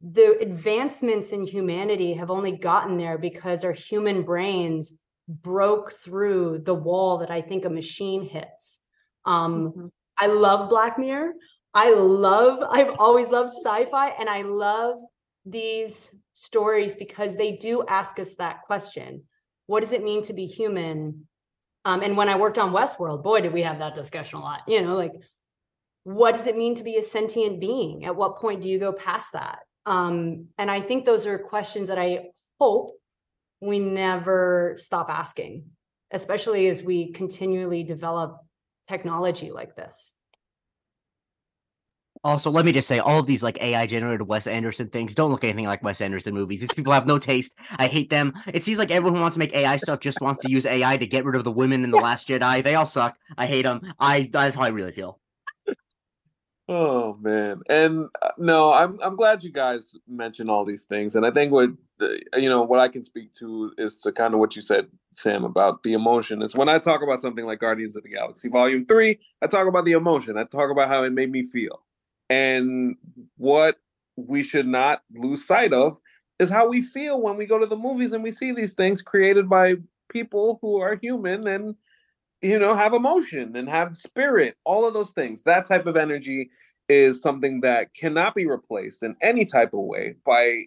Speaker 3: the advancements in humanity have only gotten there because our human brains broke through the wall that i think a machine hits. Um, mm-hmm. i love black mirror I love, I've always loved sci fi, and I love these stories because they do ask us that question What does it mean to be human? Um, and when I worked on Westworld, boy, did we have that discussion a lot. You know, like, what does it mean to be a sentient being? At what point do you go past that? Um, and I think those are questions that I hope we never stop asking, especially as we continually develop technology like this.
Speaker 2: Also, let me just say, all of these like AI generated Wes Anderson things don't look anything like Wes Anderson movies. These people have no taste. I hate them. It seems like everyone who wants to make AI stuff just wants to use AI to get rid of the women in the Last Jedi. They all suck. I hate them. I that's how I really feel.
Speaker 1: Oh man, and uh, no, I'm I'm glad you guys mentioned all these things, and I think what you know what I can speak to is to kind of what you said, Sam, about the emotion. Is when I talk about something like Guardians of the Galaxy Volume Three, I talk about the emotion. I talk about how it made me feel and what we should not lose sight of is how we feel when we go to the movies and we see these things created by people who are human and you know have emotion and have spirit all of those things. That type of energy is something that cannot be replaced in any type of way by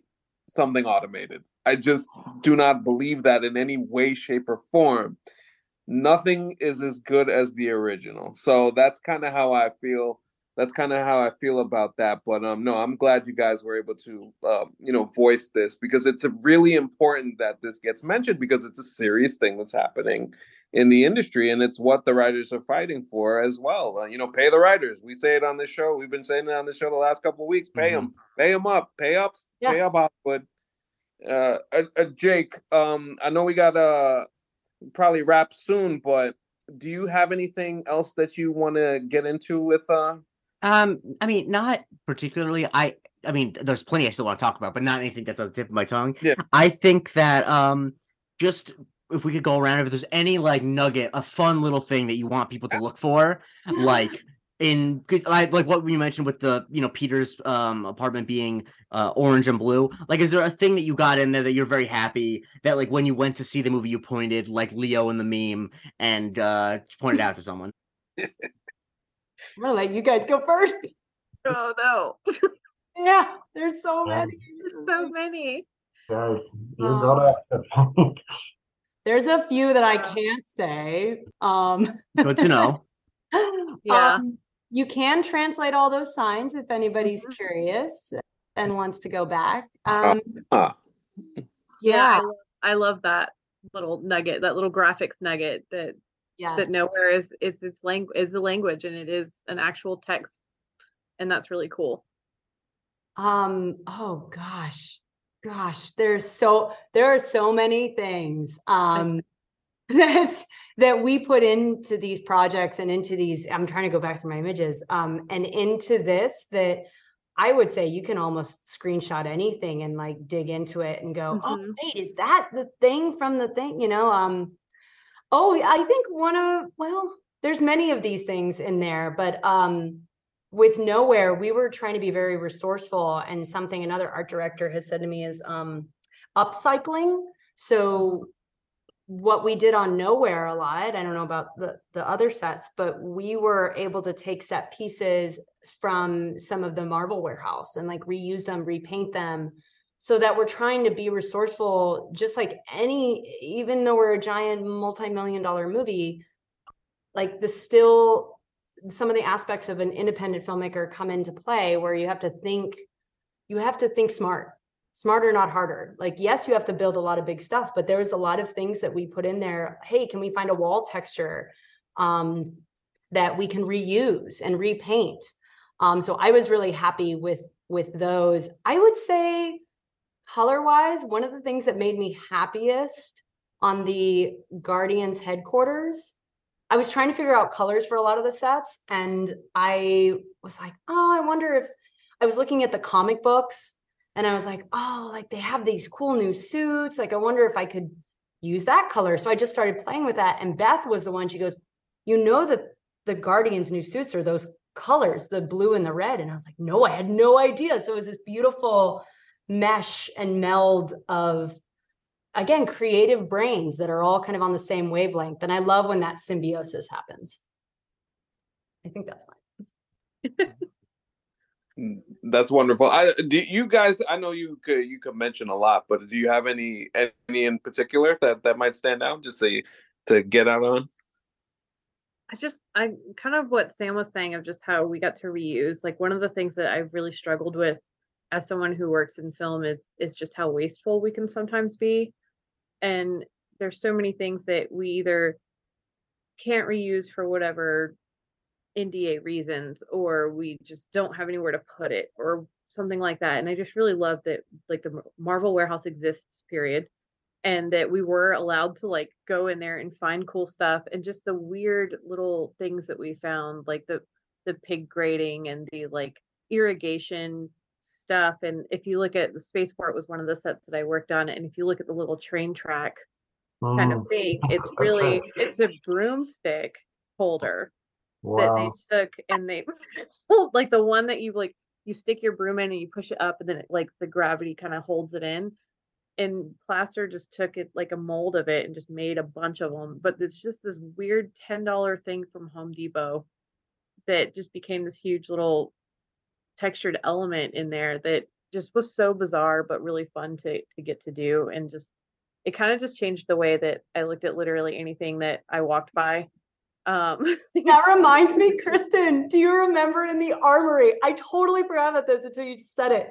Speaker 1: something automated. I just do not believe that in any way shape or form. Nothing is as good as the original. So that's kind of how i feel that's kind of how I feel about that. But um, no, I'm glad you guys were able to, uh, you know, voice this because it's really important that this gets mentioned because it's a serious thing that's happening in the industry, and it's what the writers are fighting for as well. Uh, you know, pay the writers. We say it on this show. We've been saying it on the show the last couple of weeks. Pay mm-hmm. them, pay them up, pay up, yeah. pay up Hollywood. Uh, uh, uh, Jake, um, I know we got uh probably wrap soon, but do you have anything else that you want to get into with uh
Speaker 2: um, I mean, not particularly. I I mean, there's plenty I still want to talk about, but not anything that's on the tip of my tongue.
Speaker 1: Yeah.
Speaker 2: I think that um just if we could go around if there's any like nugget, a fun little thing that you want people to look for, like in like like what we mentioned with the you know Peter's um apartment being uh orange and blue. Like, is there a thing that you got in there that you're very happy that like when you went to see the movie you pointed like Leo in the meme and uh pointed out to someone? [LAUGHS]
Speaker 3: I'm gonna let you guys go first.
Speaker 4: Oh no. [LAUGHS]
Speaker 3: Yeah, there's so
Speaker 5: Yeah.
Speaker 3: many.
Speaker 4: There's so many.
Speaker 5: Yeah, you
Speaker 3: Um,
Speaker 5: gotta accept. [LAUGHS]
Speaker 3: There's a few that I can't say. Um,
Speaker 2: Good to know. [LAUGHS]
Speaker 4: Yeah.
Speaker 3: um, you can translate all those signs if anybody's
Speaker 4: Mhm.
Speaker 3: curious and wants to go back. Um,
Speaker 1: Huh.
Speaker 3: yeah,
Speaker 4: I, I love that little nugget, that little graphics nugget that
Speaker 3: yes.
Speaker 4: that Knowhere is it's it's language is a language and it is an actual text. And that's really cool.
Speaker 3: Um, oh gosh, gosh, there's so there are so many things um [LAUGHS] that that we put into these projects and into these. I'm trying to go back to my images um and into this that I would say you can almost screenshot anything and like dig into it and go, oh
Speaker 4: Mhm.
Speaker 3: wait, is that the thing from the thing? You know, um oh I think one of well, there's many of these things in there, but um with Knowhere we were trying to be very resourceful and something another art director has said to me is um upcycling. So what we did on Knowhere a lot i don't know about the the other sets but we were able to take set pieces from some of the Marvel warehouse and like reuse them repaint them so that we're trying to be resourceful just like any even though we're a giant multi-million dollar movie like the still some of the aspects of an independent filmmaker come into play where you have to think you have to think smart smarter not harder. Like yes you have to build a lot of big stuff but there's a lot of things that we put in there. Hey can we find a wall texture um, that we can reuse and repaint? Um, so i was really happy with with those. I would say color wise one of the things that made me happiest on the guardians headquarters I was trying to figure out colors for a lot of the sets, and I was like, oh, I wonder if I was looking at the comic books and I was like, oh, like they have these cool new suits. Like, I wonder if I could use that color. So I just started playing with that. And Beth was the one, she goes, you know that the Guardians' new suits are those colors, the blue and the red. And I was like, no, I had no idea. So it was this beautiful mesh and meld of again creative brains that are all kind of on the same wavelength and i love when that symbiosis happens i think that's fine [LAUGHS]
Speaker 1: That's wonderful. I do you guys I know you could you could mention a lot, but do you have any any in particular that that might stand out just so you, to get out on?
Speaker 4: I just I kind of what Sam was saying of just how we got to reuse. Like one of the things that I've really struggled with as someone who works in film is is just how wasteful we can sometimes be. And there's so many things that we either can't reuse for whatever NDA reasons or we just don't have anywhere to put it or something like that. And I just really love that like the Marvel warehouse exists period and that we were allowed to like go in there and find cool stuff and just the weird little things that we found like the the pig grating and the like irrigation stuff and if you look at the spaceport was one of the sets that I worked on and if you look at the little train track kind of oh. thing [LAUGHS] it's really it's a broomstick holder that they took and they [LAUGHS] like the one that you like you stick your broom in and you push it up and then it like the gravity kind of holds it in and plaster just took it like a mold of it and just made a bunch of them but it's just this weird $10 thing from home depot that just became this huge little textured element in there that just was so bizarre but really fun to to get to do and just it kind of just changed the way that I looked at literally anything that I walked by. Um [LAUGHS]
Speaker 3: that reminds me kristen do you remember in the armory? I totally forgot about this until you just said it.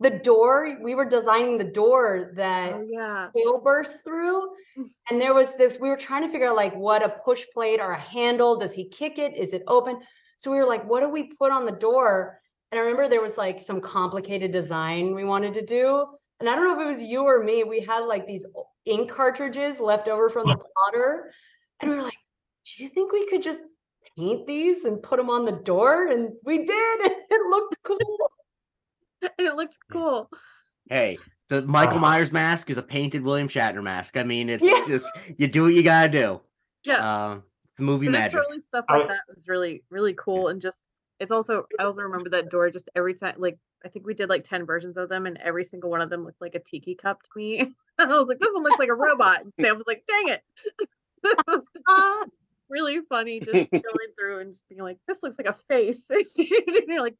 Speaker 3: The door we were designing the door that
Speaker 4: oh yeah.
Speaker 3: hail bursts through
Speaker 4: Mm.
Speaker 3: and there was this we were trying to figure out like what a push plate or a handle does he kick it? Is it open? So we were like what do we put on the door and i remember there was like some complicated design we wanted to do. And i don't know if it was you or me we had like these ink cartridges left over from the plotter. And we were like do you think we could just paint these and put them on the door? And we did and [LAUGHS] it looked cool.
Speaker 4: And it looked cool.
Speaker 2: Hey, the Michael
Speaker 5: Uh,
Speaker 2: Myers mask is a painted William Shatner mask. I mean, it's
Speaker 3: Yeah.
Speaker 2: just you do what you gotta do.
Speaker 4: yeah.
Speaker 2: Uh, it's the movie
Speaker 4: but
Speaker 2: magic.
Speaker 4: just totally stuff like
Speaker 5: I-
Speaker 4: that was really really cool and just it's also i also remember that door just every time like i think we did like 10 versions of them and every single one of them looked like a tiki cup to me and [LAUGHS] i was like this one looks like a robot and sam was like dang it
Speaker 3: Ah, [LAUGHS]
Speaker 4: really funny just [LAUGHS] going through and just being like, this looks like a face. and you're like,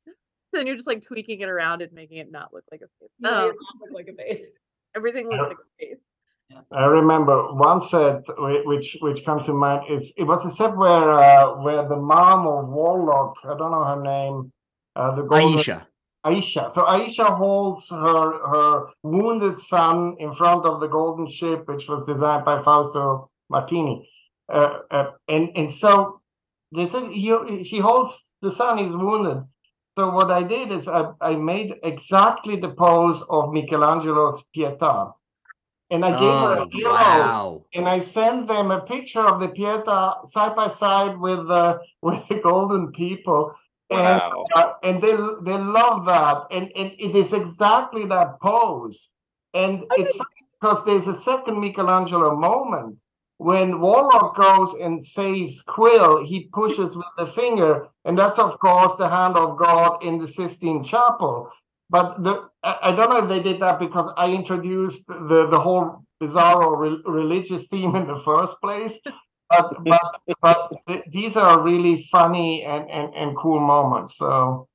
Speaker 4: then you're just like tweaking it around and making it not look like a face.
Speaker 3: No,
Speaker 4: Um,
Speaker 3: doesn't look like a face.
Speaker 4: everything looks like a face.
Speaker 5: I remember one set which which comes to mind. It's it was a set where uh, where the mom of Warlock, I don't know her name, uh, the golden,
Speaker 2: Ayesha.
Speaker 5: Ayesha. So Ayesha holds her her wounded son in front of the golden ship, which was designed by Fausto Martini, uh, uh, and and so they said he, she holds the son is wounded. So what I did is I, I made exactly the pose of Michelangelo's Pietà, and I gave her
Speaker 2: Oh,
Speaker 5: a hero
Speaker 2: wow.
Speaker 5: and I sent them a picture of the Pieta side by side with the [LAUGHS] with the golden people, and uh, and they they love that, and and it is exactly that pose, and it's funny because there's a second Michelangelo moment when Warlock goes and saves Quill, he pushes with the finger, and that's of course the hand of God in the Sistine Chapel. But the I don't know if they did that because I introduced the the whole bizarro re- religious theme in the first place. But but but th- these are really funny and, and and cool moments. So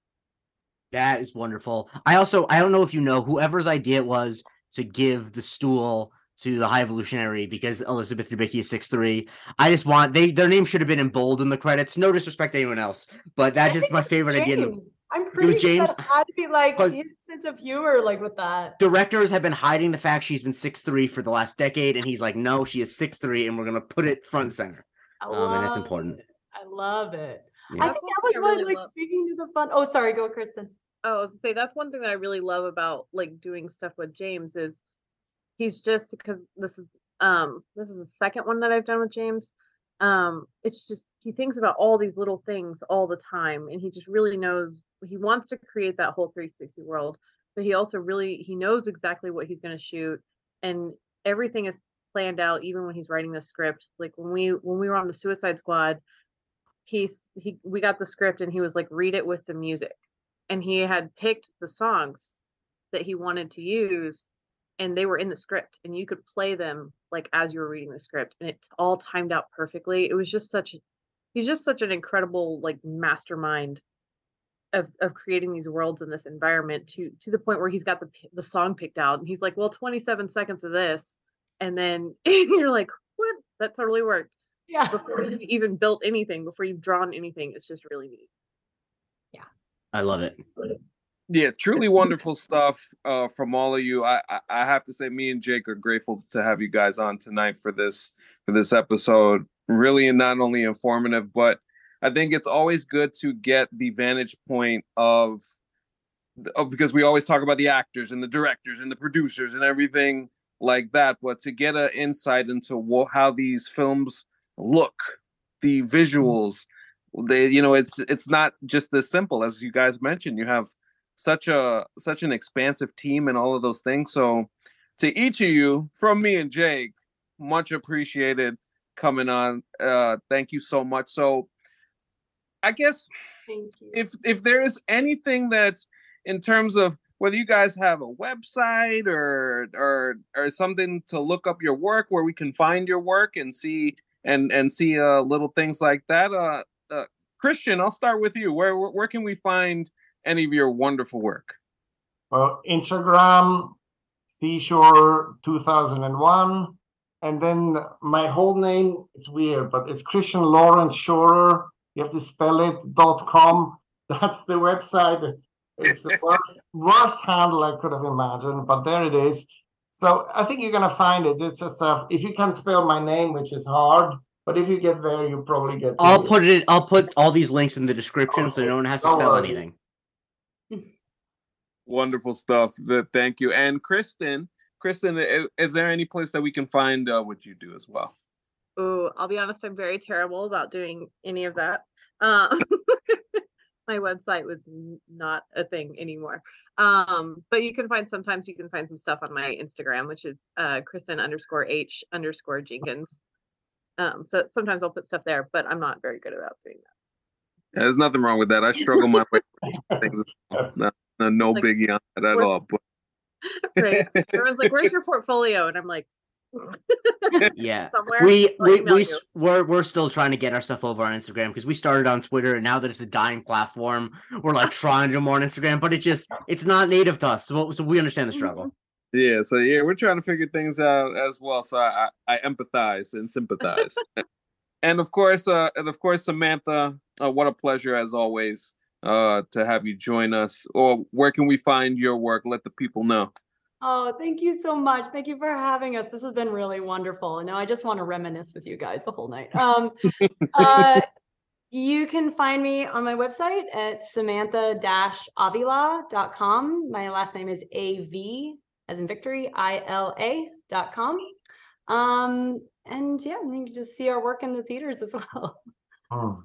Speaker 2: That is wonderful. I also I don't know if you know whoever's idea it was to give the stool to the High Evolutionary because Elizabeth Debicki is six three. I just want they their name should have been in bold in the credits. No disrespect to anyone else, but that's
Speaker 3: I
Speaker 2: just my
Speaker 3: it's
Speaker 2: favorite idea. the-
Speaker 3: I'm pretty sure
Speaker 2: James?
Speaker 3: that had to be like
Speaker 2: Cause-
Speaker 3: his sense of humor, like with that.
Speaker 2: Directors have been hiding the fact she's been six three for the last decade, and he's like, no, she is six three, and we're gonna put it front center.
Speaker 3: I
Speaker 2: Um, and that's
Speaker 3: love
Speaker 2: important.
Speaker 3: it. I love it.
Speaker 2: Yeah.
Speaker 3: I think that was
Speaker 4: thing I
Speaker 3: what,
Speaker 4: really
Speaker 3: like
Speaker 4: love.
Speaker 3: speaking to the fun. Oh, sorry, go, Kristen.
Speaker 4: Oh, I was gonna say that's one thing that I really love about like doing stuff with James is he's just because this is um this is the second one that I've done with James. Um, it's just he thinks about all these little things all the time, and he just really knows he wants to create that whole 360 world, but he also really he knows exactly what he's gonna shoot, and everything is planned out even when he's writing the script. Like when we when we were on the Suicide Squad, he's he we got the script and he was like read it with the music and he had picked the songs that he wanted to use and they were in the script and you could play them like as you were reading the script and it's all timed out perfectly it was just such he's just such an incredible like mastermind of of creating these worlds in this environment to to the point where he's got the the song picked out and he's like well 27 seconds of this and then [LAUGHS] you're like what that totally worked
Speaker 3: Yeah.
Speaker 4: before you even built anything before you've drawn anything it's just really neat Yeah.
Speaker 2: I love it.
Speaker 1: Yeah, truly wonderful stuff uh, from all of you. I, I I have to say, me and Jake are grateful to have you guys on tonight for this for this episode. Really, and not only informative, but I think it's always good to get the vantage point of, of because we always talk about the actors and the directors and the producers and everything like that, but to get an insight into how these films look, the visuals, they you know it's it's not just as simple as you guys mentioned. You have such a such an expansive team and all of those things. So to each of you, from me and Jake, much appreciated coming on. Uh thank you so much. So I guess
Speaker 3: Thank you.
Speaker 1: if if there is anything that's in terms of whether you guys have a website or or or something to look up your work where we can find your work and see and and see uh little things like that uh, uh christian i'll start with you where where, where can we find any of your wonderful work
Speaker 5: well, Instagram, cscheurer 2001, and then my whole name. It's weird, but it's Christian Lorenz Scheurer. You have to spell it dot com. [LAUGHS] That's the website. It's the worst, [LAUGHS] worst handle I could have imagined, but there it is. So I think you're gonna find it. It's just uh, if you can spell my name, which is hard, but if you get there, you probably get. to
Speaker 2: I'll
Speaker 5: it.
Speaker 2: put it. I'll put all these links in the description so no one has to
Speaker 5: Don't
Speaker 2: spell
Speaker 5: worry.
Speaker 2: anything.
Speaker 1: Wonderful stuff The- thank you and kristen kristen is, is there any place that we can find uh, what you do as well
Speaker 4: Oh, I'll be honest, I'm very terrible about doing any of that. Um, [LAUGHS] my website was not a thing anymore. Um, but you can find sometimes you can find some stuff on my Instagram, which is uh, Kristen underscore H underscore Jenkins. Um, so sometimes I'll put stuff there, but I'm not very good about doing that.
Speaker 1: there's nothing wrong with that i struggle my way things [LAUGHS] no, no, no
Speaker 4: Like,
Speaker 1: biggie on that at all but [LAUGHS]
Speaker 4: Right. Everyone's like, "Where's your portfolio?" And I'm like, [LAUGHS] [LAUGHS]
Speaker 2: yeah.
Speaker 4: somewhere.
Speaker 2: we we, we
Speaker 4: you.
Speaker 2: we're we're still trying to get our stuff over on Instagram because we started on Twitter and now that it's a dying platform, we're like trying to do more on Instagram, but it just it's not native to us. So, so we understand the struggle.
Speaker 1: Yeah, so yeah, we're trying to figure things out as well. So I, I, I empathize and sympathize. and of course, uh, and of course, Samantha, uh, what a pleasure as always uh, to have you join us. Or where can we find your work? Let the people know.
Speaker 3: Oh, thank you so much. Thank you for having us. This has been really wonderful. And now I just want to reminisce with you guys the whole night. Um, [LAUGHS] uh, you can find me on my website at samantha-avila.com. My last name is A-V as in victory, I-L-A dot com. Um, and yeah, you can just see our work in the theaters as well.
Speaker 5: Hmm.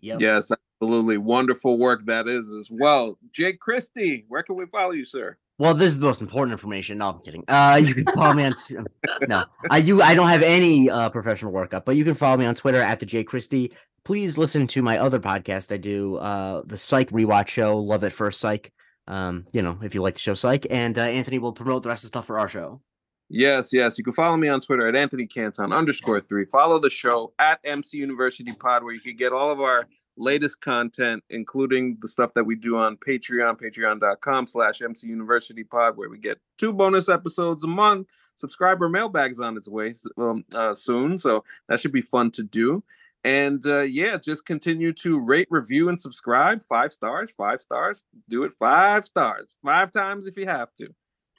Speaker 2: Yep.
Speaker 1: Yes, absolutely wonderful work that is as well. Jake Christie, where can we follow you, sir?
Speaker 2: Well, this is the most important information. No, I'm kidding. Uh, you can follow me on. [LAUGHS] no, I you I don't have any uh professional work up, but you can follow me on Twitter at the J Christie. Please listen to my other podcast. I do uh the Psych rewatch show, Love at First Psych. Um, you know, if you like the show Psych, and uh, Anthony will promote the rest of the stuff for our show.
Speaker 1: Yes, yes. You can follow me on Twitter at Anthony Canton underscore three. Follow the show at MC University Pod, where you can get all of our latest content, including the stuff that we do on Patreon, patreon.com slash MC University Pod, where we get two bonus episodes a month. Subscriber mailbags on its way um, uh, soon, so that should be fun to do. And uh, yeah, just continue to rate, review, and subscribe. Five stars, five stars. Do it five stars, five times if you have to.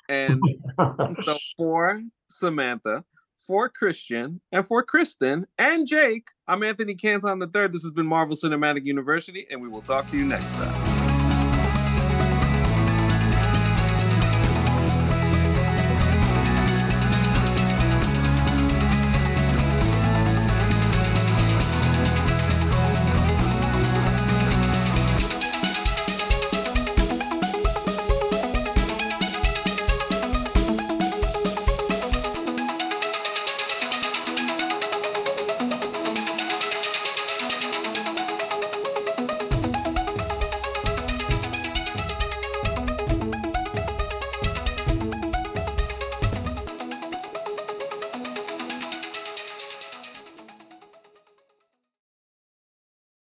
Speaker 1: And [LAUGHS] so for Samantha, for Christian, and for Kristen and Jake, I'm Anthony Canton the third. This has been Marvel Cinematic University, and we will talk to you next time.